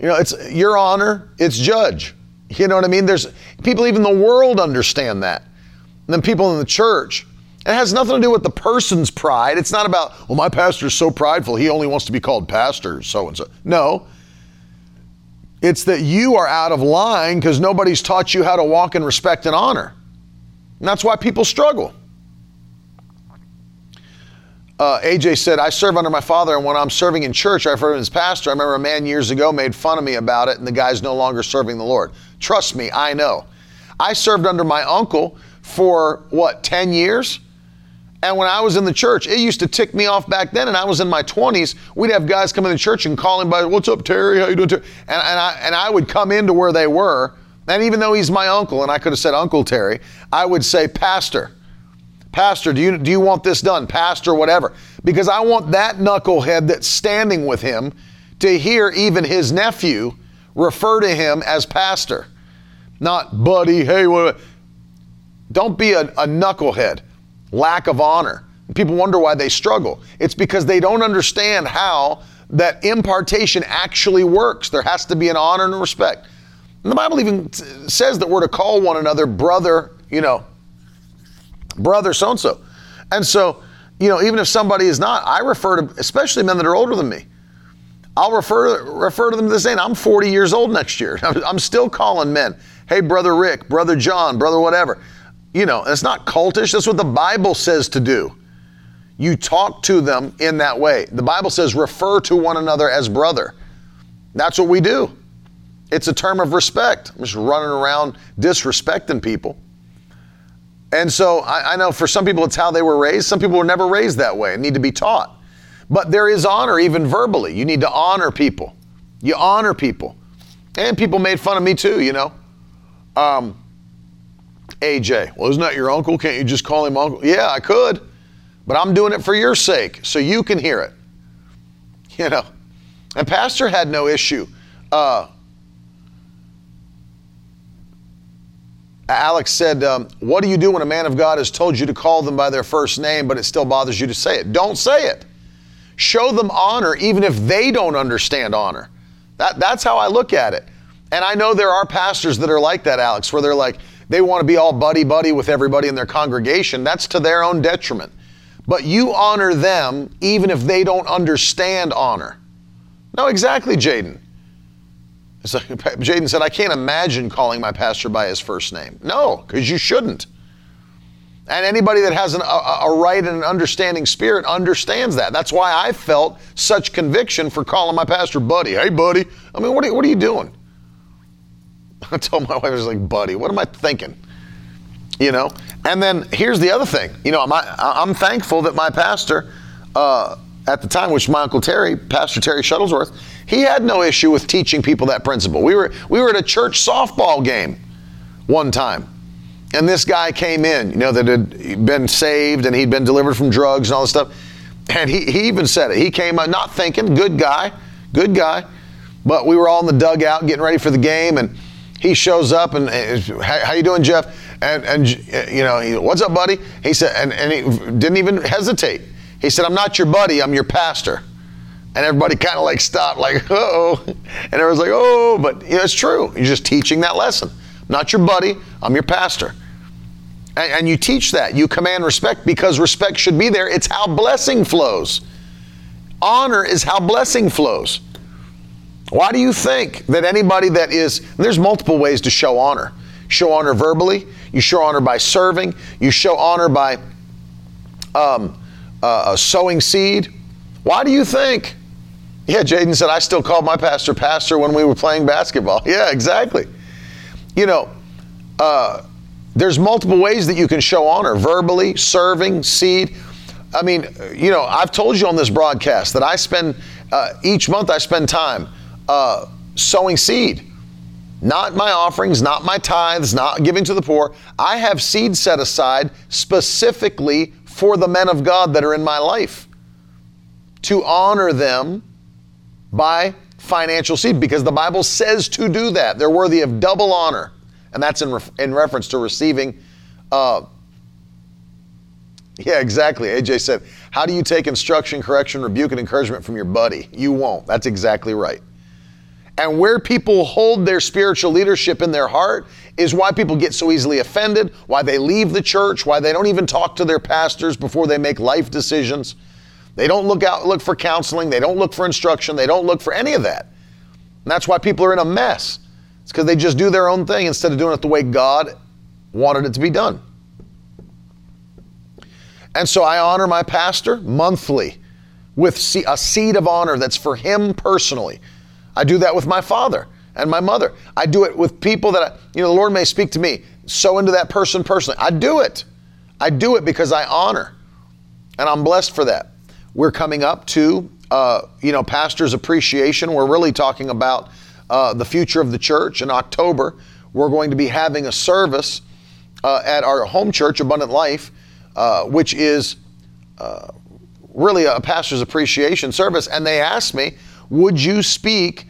You know, it's your honor, it's judge. You know what I mean? There's people even the world understand that. And then people in the church. It has nothing to do with the person's pride. It's not about, well, my pastor's so prideful, he only wants to be called pastor, so and so. No. It's that you are out of line because nobody's taught you how to walk in respect and honor. And that's why people struggle. Uh, AJ said, I serve under my father, and when I'm serving in church, I refer to him as pastor. I remember a man years ago made fun of me about it, and the guy's no longer serving the Lord. Trust me, I know. I served under my uncle for what, 10 years? And when I was in the church, it used to tick me off back then, and I was in my 20s. We'd have guys come in the church and call him by, "What's up, Terry? How you doing?" Terry? And, and I and I would come into where they were, and even though he's my uncle, and I could have said Uncle Terry, I would say Pastor. Pastor, do you do you want this done? Pastor, whatever, because I want that knucklehead that's standing with him to hear even his nephew refer to him as pastor, not buddy. Hey, what? Don't be a, a knucklehead lack of honor. People wonder why they struggle. It's because they don't understand how that impartation actually works. There has to be an honor and respect. And the Bible even says that we're to call one another brother, you know, brother so and so. And so, you know, even if somebody is not, I refer to, especially men that are older than me, I'll refer refer to them the same. I'm 40 years old next year. I'm still calling men, hey, brother Rick, brother John, brother whatever you know, it's not cultish. That's what the Bible says to do. You talk to them in that way. The Bible says refer to one another as brother. That's what we do. It's a term of respect. I'm just running around disrespecting people. And so I, I, know for some people it's how they were raised. Some people were never raised that way and need to be taught. But there is honor even verbally. You need to honor people. You honor people. And people made fun of me too, you know. Um, AJ. Well, isn't that your uncle? Can't you just call him uncle? Yeah, I could, but I'm doing it for your sake so you can hear it. You know, and Pastor had no issue. Uh, Alex said, um, What do you do when a man of God has told you to call them by their first name, but it still bothers you to say it? Don't say it. Show them honor even if they don't understand honor. That, that's how I look at it. And I know there are pastors that are like that, Alex, where they're like, they want to be all buddy buddy with everybody in their congregation. That's to their own detriment. But you honor them even if they don't understand honor. No, exactly, Jaden. Jaden said, I can't imagine calling my pastor by his first name. No, because you shouldn't. And anybody that has an, a, a, right and an understanding spirit understands that. That's why I felt such conviction for calling my pastor buddy. Hey, buddy. I mean, what are, what are you doing? I told my wife, I was like, buddy, what am I thinking? You know? And then here's the other thing. You know, I'm, I'm thankful that my pastor, uh, at the time, which my uncle Terry, Pastor Terry Shuttlesworth, he had no issue with teaching people that principle. We were we were at a church softball game one time, and this guy came in, you know, that had been saved and he'd been delivered from drugs and all this stuff, and he, he even said it. He came out not thinking, good guy, good guy, but we were all in the dugout getting ready for the game, and he shows up and eh, how you doing, Jeff? And and eh, you know, he, what's up, buddy? He said, and, and he didn't even hesitate. He said, I'm not your buddy, I'm your pastor. And everybody kind of like stopped, like, oh. And everyone's like, oh, but you know, it's true. You're just teaching that lesson. I'm not your buddy, I'm your pastor. And, and you teach that. You command respect because respect should be there. It's how blessing flows. Honor is how blessing flows. Why do you think that anybody that is, there's multiple ways to show honor. show honor verbally, you show honor by serving, you show honor by um, uh, sowing seed. Why do you think? Yeah, Jaden said, I still called my pastor pastor when we were playing basketball. Yeah, exactly. You know, uh, there's multiple ways that you can show honor verbally, serving, seed. I mean, you know, I've told you on this broadcast that I spend uh, each month, I spend time uh, sowing seed. Not my offerings, not my tithes, not giving to the poor. I have seed set aside specifically for the men of God that are in my life to honor them by financial seed because the Bible says to do that. They're worthy of double honor. And that's in, ref- in reference to receiving. Uh, yeah, exactly. AJ said, How do you take instruction, correction, rebuke, and encouragement from your buddy? You won't. That's exactly right. And where people hold their spiritual leadership in their heart is why people get so easily offended, why they leave the church, why they don't even talk to their pastors before they make life decisions. They don't look out look for counseling, they don't look for instruction, they don't look for any of that. And that's why people are in a mess. It's because they just do their own thing instead of doing it the way God wanted it to be done. And so I honor my pastor monthly with a seed of honor that's for him personally. I do that with my father and my mother. I do it with people that, I, you know, the Lord may speak to me, so into that person personally. I do it. I do it because I honor, and I'm blessed for that. We're coming up to, uh, you know, pastor's appreciation. We're really talking about uh, the future of the church. In October, we're going to be having a service uh, at our home church, Abundant Life, uh, which is uh, really a pastor's appreciation service. And they asked me, would you speak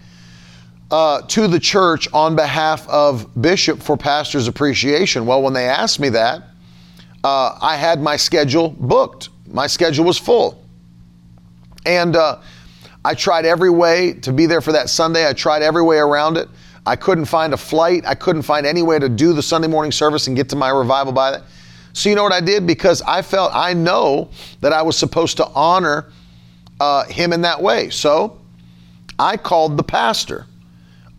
uh, to the church on behalf of Bishop for Pastor's Appreciation? Well, when they asked me that, uh, I had my schedule booked. My schedule was full. And uh, I tried every way to be there for that Sunday. I tried every way around it. I couldn't find a flight. I couldn't find any way to do the Sunday morning service and get to my revival by that. So, you know what I did? Because I felt, I know that I was supposed to honor uh, him in that way. So, I called the pastor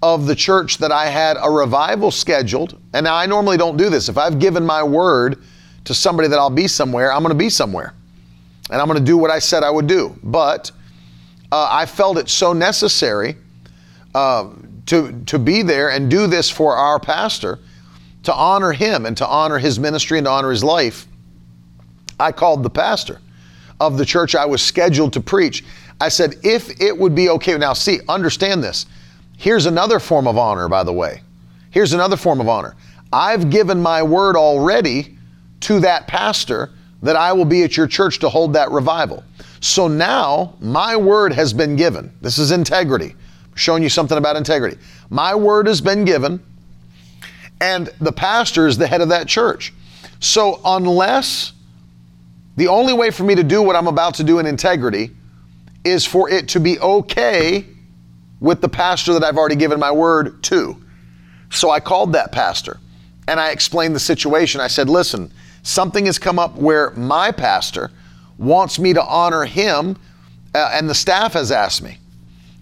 of the church that I had a revival scheduled. And now I normally don't do this. If I've given my word to somebody that I'll be somewhere, I'm going to be somewhere. And I'm going to do what I said I would do. But uh, I felt it so necessary uh, to, to be there and do this for our pastor, to honor him and to honor his ministry and to honor his life. I called the pastor of the church I was scheduled to preach. I said, if it would be okay. Now, see, understand this. Here's another form of honor, by the way. Here's another form of honor. I've given my word already to that pastor that I will be at your church to hold that revival. So now my word has been given. This is integrity. I'm showing you something about integrity. My word has been given, and the pastor is the head of that church. So unless the only way for me to do what I'm about to do in integrity is for it to be okay with the pastor that I've already given my word to. So I called that pastor and I explained the situation. I said, listen, something has come up where my pastor wants me to honor him, uh, and the staff has asked me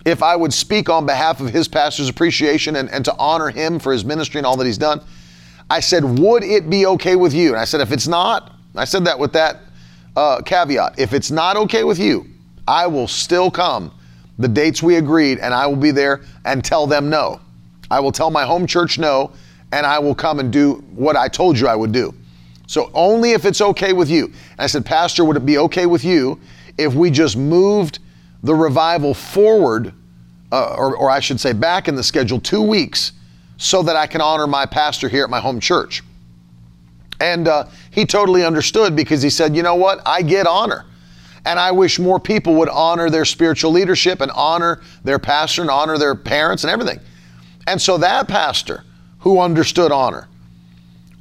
if I would speak on behalf of his pastor's appreciation and, and to honor him for his ministry and all that he's done. I said, would it be okay with you? And I said, if it's not, I said that with that uh, caveat. If it's not okay with you, I will still come the dates we agreed and I will be there and tell them no. I will tell my home church no and I will come and do what I told you I would do. So only if it's okay with you. And I said, Pastor, would it be okay with you if we just moved the revival forward, uh, or, or I should say back in the schedule, two weeks so that I can honor my pastor here at my home church? And uh, he totally understood because he said, you know what? I get honor. And I wish more people would honor their spiritual leadership and honor their pastor and honor their parents and everything. And so that pastor who understood honor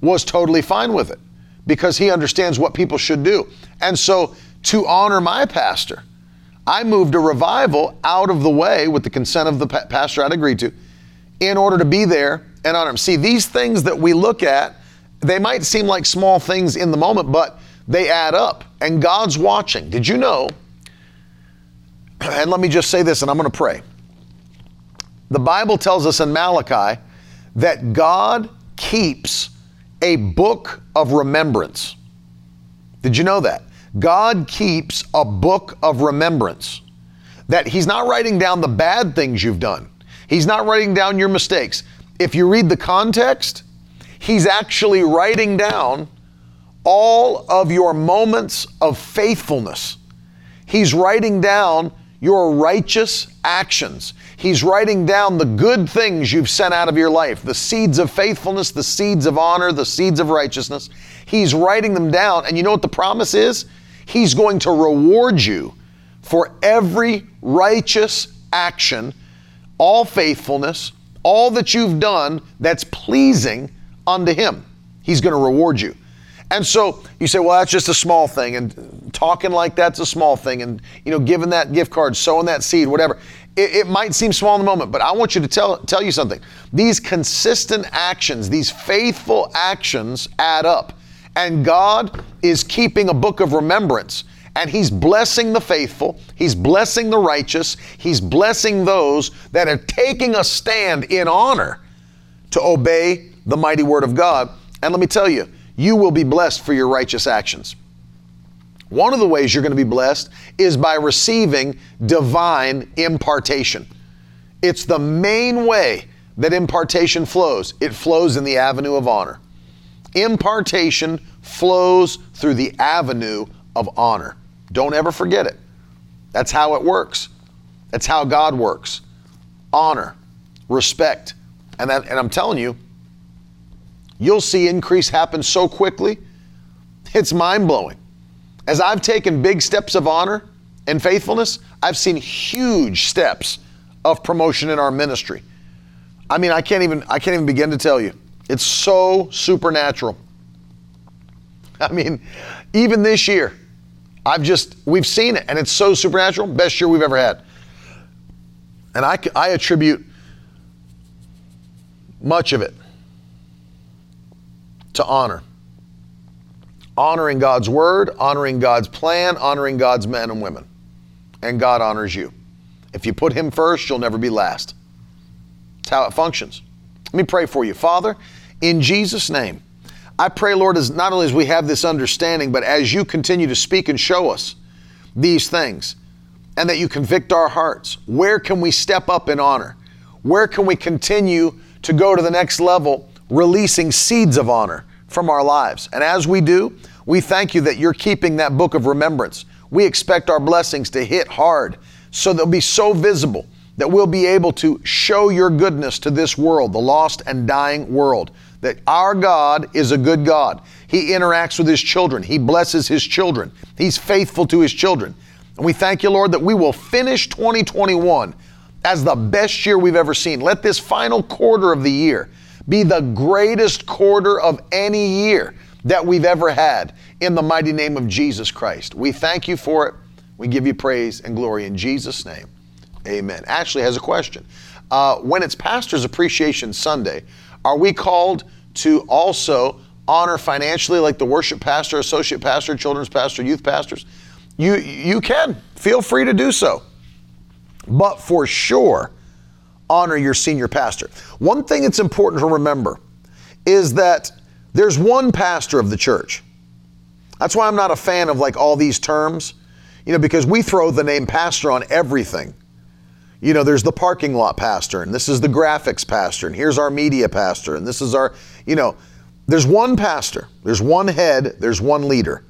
was totally fine with it because he understands what people should do. And so to honor my pastor, I moved a revival out of the way with the consent of the pa- pastor I'd agreed to in order to be there and honor him. See, these things that we look at, they might seem like small things in the moment, but they add up, and God's watching. Did you know? And let me just say this, and I'm going to pray. The Bible tells us in Malachi that God keeps a book of remembrance. Did you know that? God keeps a book of remembrance. That He's not writing down the bad things you've done, He's not writing down your mistakes. If you read the context, He's actually writing down all of your moments of faithfulness. He's writing down your righteous actions. He's writing down the good things you've sent out of your life, the seeds of faithfulness, the seeds of honor, the seeds of righteousness. He's writing them down. And you know what the promise is? He's going to reward you for every righteous action, all faithfulness, all that you've done that's pleasing unto Him. He's going to reward you. And so you say, well, that's just a small thing, and talking like that's a small thing, and you know, giving that gift card, sowing that seed, whatever. It, it, might seem small in the moment, but I want you to tell tell you something. These consistent actions, these faithful actions, add up, and God is keeping a book of remembrance. And he's blessing the faithful, he's blessing the righteous, he's blessing those that are taking a stand in honor to obey the mighty word of God. And let me tell you, you will be blessed for your righteous actions. One of the ways you're going to be blessed is by receiving divine impartation. It's the main way that impartation flows. It flows in the avenue of honor. Impartation flows through the avenue of honor. Don't ever forget it. That's how it works. That's how God works. Honor, respect. And that and I'm telling you, you'll see increase happen so quickly, it's mind blowing. As I've taken big steps of honor and faithfulness, I've seen huge steps of promotion in our ministry. I mean, I can't even I can't even begin to tell you. It's so supernatural. I mean, even this year, I've just we've seen it and it's so supernatural, best year we've ever had. And I I attribute much of it to honor. Honoring God's word, honoring God's plan, honoring God's men and women. And God honors you. If you put Him first, you'll never be last. That's how it functions. Let me pray for you. Father, in Jesus' name, I pray, Lord, as not only as we have this understanding, but as you continue to speak and show us these things, and that you convict our hearts, where can we step up in honor? Where can we continue to go to the next level releasing seeds of honor from our lives. And as we do, we thank you that you're keeping that book of remembrance. We expect our blessings to hit hard so they'll be so visible that we'll be able to show your goodness to this world, the lost and dying world. That our God is a good God. He interacts with His children, He blesses His children, He's faithful to His children. And we thank you, Lord, that we will finish 2021 as the best year we've ever seen. Let this final quarter of the year be the greatest quarter of any year that we've ever had in the mighty name of Jesus Christ. We thank you for it. We give you praise and glory in Jesus' name. Amen. Ashley has a question. Uh, when it's Pastor's Appreciation Sunday, are we called to also honor financially like the worship pastor, associate pastor, children's pastor, youth pastors? You, you can. Feel free to do so. But for sure, honor your senior pastor. One thing that's important to remember is that there's one pastor of the church. That's why I'm not a fan of like all these terms, you know, because we throw the name pastor on everything. You know, there's the parking lot pastor, and this is the graphics pastor, and here's our media pastor, and this is our, you know, there's one pastor, there's one head, there's one leader.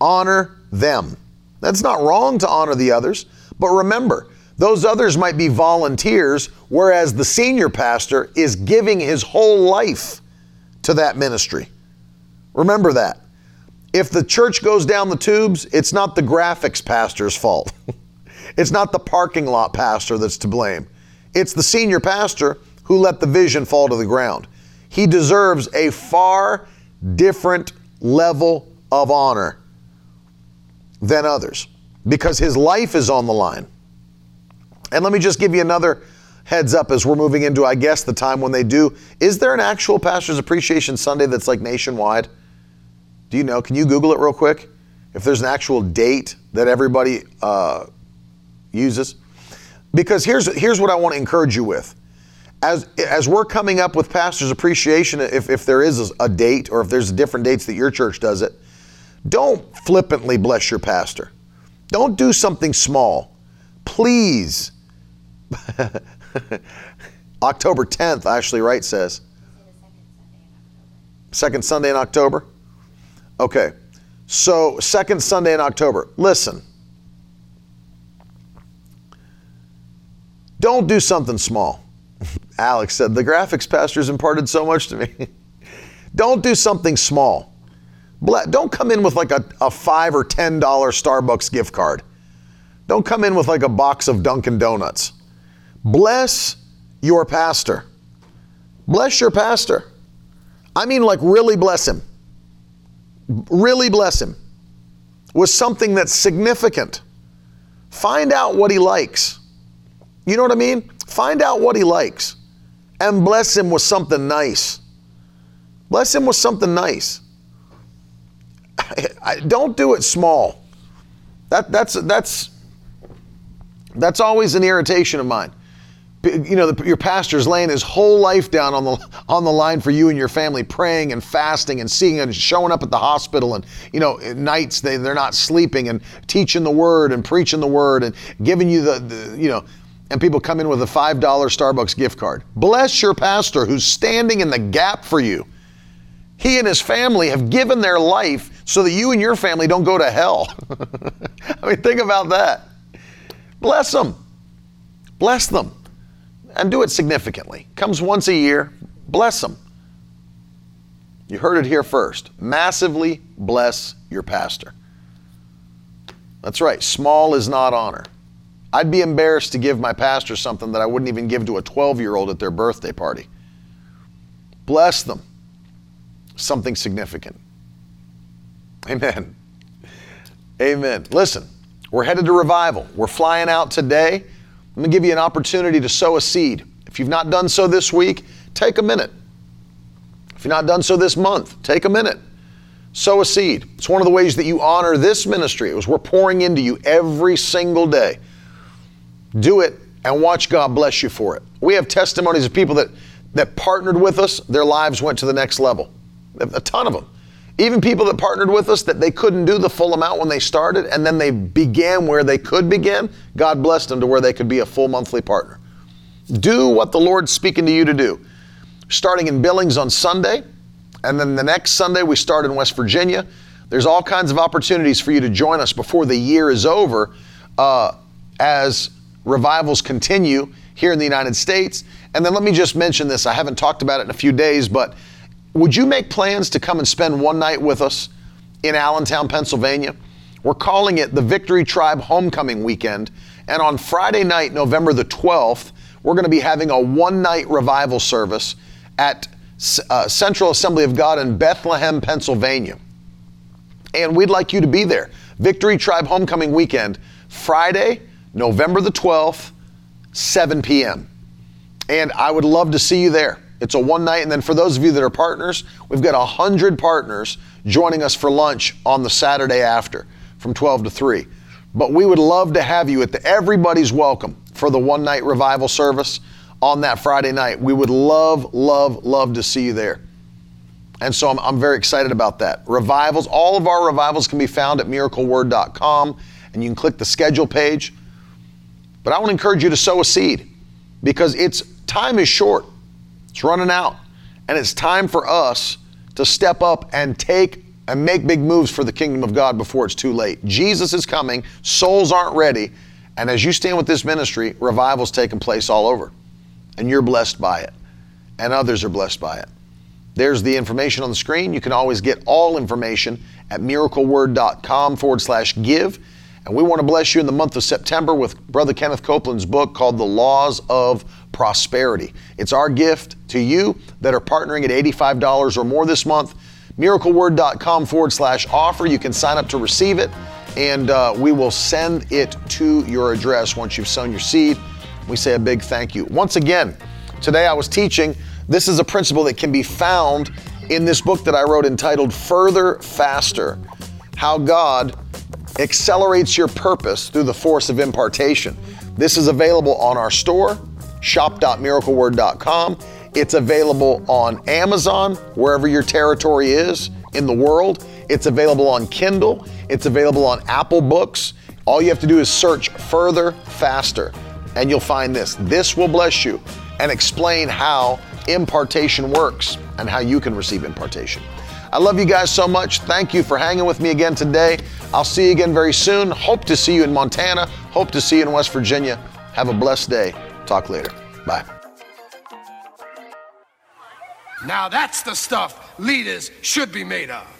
Honor them. That's not wrong to honor the others, but remember, those others might be volunteers, whereas the senior pastor is giving his whole life to that ministry. Remember that. If the church goes down the tubes, it's not the graphics pastor's fault. it's not the parking lot pastor that's to blame. It's the senior pastor who let the vision fall to the ground. He deserves a far different level of honor than others because his life is on the line. And let me just give you another heads up as we're moving into, I guess, the time when they do. Is there an actual Pastor's Appreciation Sunday that's like nationwide? Do you know? Can you Google it real quick? If there's an actual date that everybody uh, uses? Because here's, here's what I want to encourage you with. as as we're coming up with pastors appreciation if, if there is a date or if there's different dates that your church does it don't flippantly bless your pastor don't do something small please october 10th ashley wright says second sunday in october okay so second sunday in october listen don't do something small Alex said, The graphics pastor's imparted so much to me. Don't do something small. Don't come in with like a, a five or ten dollar Starbucks gift card. Don't come in with like a box of Dunkin' Donuts. Bless your pastor. Bless your pastor. I mean, like, really bless him. Really bless him with something that's significant. Find out what he likes. You know what I mean? Find out what he likes and bless him with something nice. Bless him with something nice. I, I, don't do it small. That, that's, that's, that's always an irritation of mine. You know, the, your pastor's laying his whole life down on the on the line for you and your family, praying and fasting and seeing and showing up at the hospital and you know nights they they're not sleeping and teaching the word and preaching the word and giving you the, the you know and people come in with a $5 Starbucks gift card. Bless your pastor who's standing in the gap for you. He and his family have given their life so that you and your family don't go to hell. I mean, think about that. Bless them. Bless them. And do it significantly. Comes once a year. Bless them. You heard it here first. Massively bless your pastor. That's right. Small is not honor. I'd be embarrassed to give my pastor something that I wouldn't even give to a 12 year old at their birthday party. Bless them. Something significant. Amen. Amen. Listen, we're headed to revival. We're flying out today. Let me give you an opportunity to sow a seed. If you've not done so this week, take a minute. If you've not done so this month, take a minute. Sow a seed. It's one of the ways that you honor this ministry. It was we're pouring into you every single day. Do it and watch God bless you for it. We have testimonies of people that, that partnered with us, their lives went to the next level. A ton of them. Even people that partnered with us that they couldn't do the full amount when they started, and then they began where they could begin. God blessed them to where they could be a full monthly partner. Do what the Lord's speaking to you to do. Starting in Billings on Sunday, and then the next Sunday we start in West Virginia. There's all kinds of opportunities for you to join us before the year is over uh, as revivals continue here in the United States. And then let me just mention this I haven't talked about it in a few days, but would you make plans to come and spend one night with us in Allentown, Pennsylvania? We're calling it the Victory Tribe Homecoming Weekend. And on Friday night, November the 12th, we're going to be having a one night revival service at uh, Central Assembly of God in Bethlehem, Pennsylvania. And we'd like you to be there. Victory Tribe Homecoming Weekend, Friday, November the 12th, 7 p.m. And I would love to see you there. It's a one night, and then for those of you that are partners, we've got 100 partners joining us for lunch on the Saturday after from 12 to 3. But we would love to have you at the everybody's welcome for the one night revival service on that Friday night. We would love, love, love to see you there. And so I'm, I'm very excited about that. Revivals, all of our revivals can be found at miracleword.com, and you can click the schedule page. But I want to encourage you to sow a seed because its time is short. It's running out. And it's time for us to step up and take and make big moves for the kingdom of God before it's too late. Jesus is coming, souls aren't ready, and as you stand with this ministry, revival's taking place all over. And you're blessed by it. And others are blessed by it. There's the information on the screen. You can always get all information at miracleword.com forward slash give. And we want to bless you in the month of September with Brother Kenneth Copeland's book called The Laws of Prosperity. It's our gift to you that are partnering at $85 or more this month. MiracleWord.com forward slash offer. You can sign up to receive it, and uh, we will send it to your address once you've sown your seed. We say a big thank you. Once again, today I was teaching. This is a principle that can be found in this book that I wrote entitled Further Faster How God accelerates your purpose through the force of impartation. This is available on our store, shop.miracleword.com. It's available on Amazon, wherever your territory is in the world. It's available on Kindle. It's available on Apple Books. All you have to do is search further, faster, and you'll find this. This will bless you and explain how impartation works and how you can receive impartation. I love you guys so much. Thank you for hanging with me again today. I'll see you again very soon. Hope to see you in Montana. Hope to see you in West Virginia. Have a blessed day. Talk later. Bye. Now that's the stuff leaders should be made of.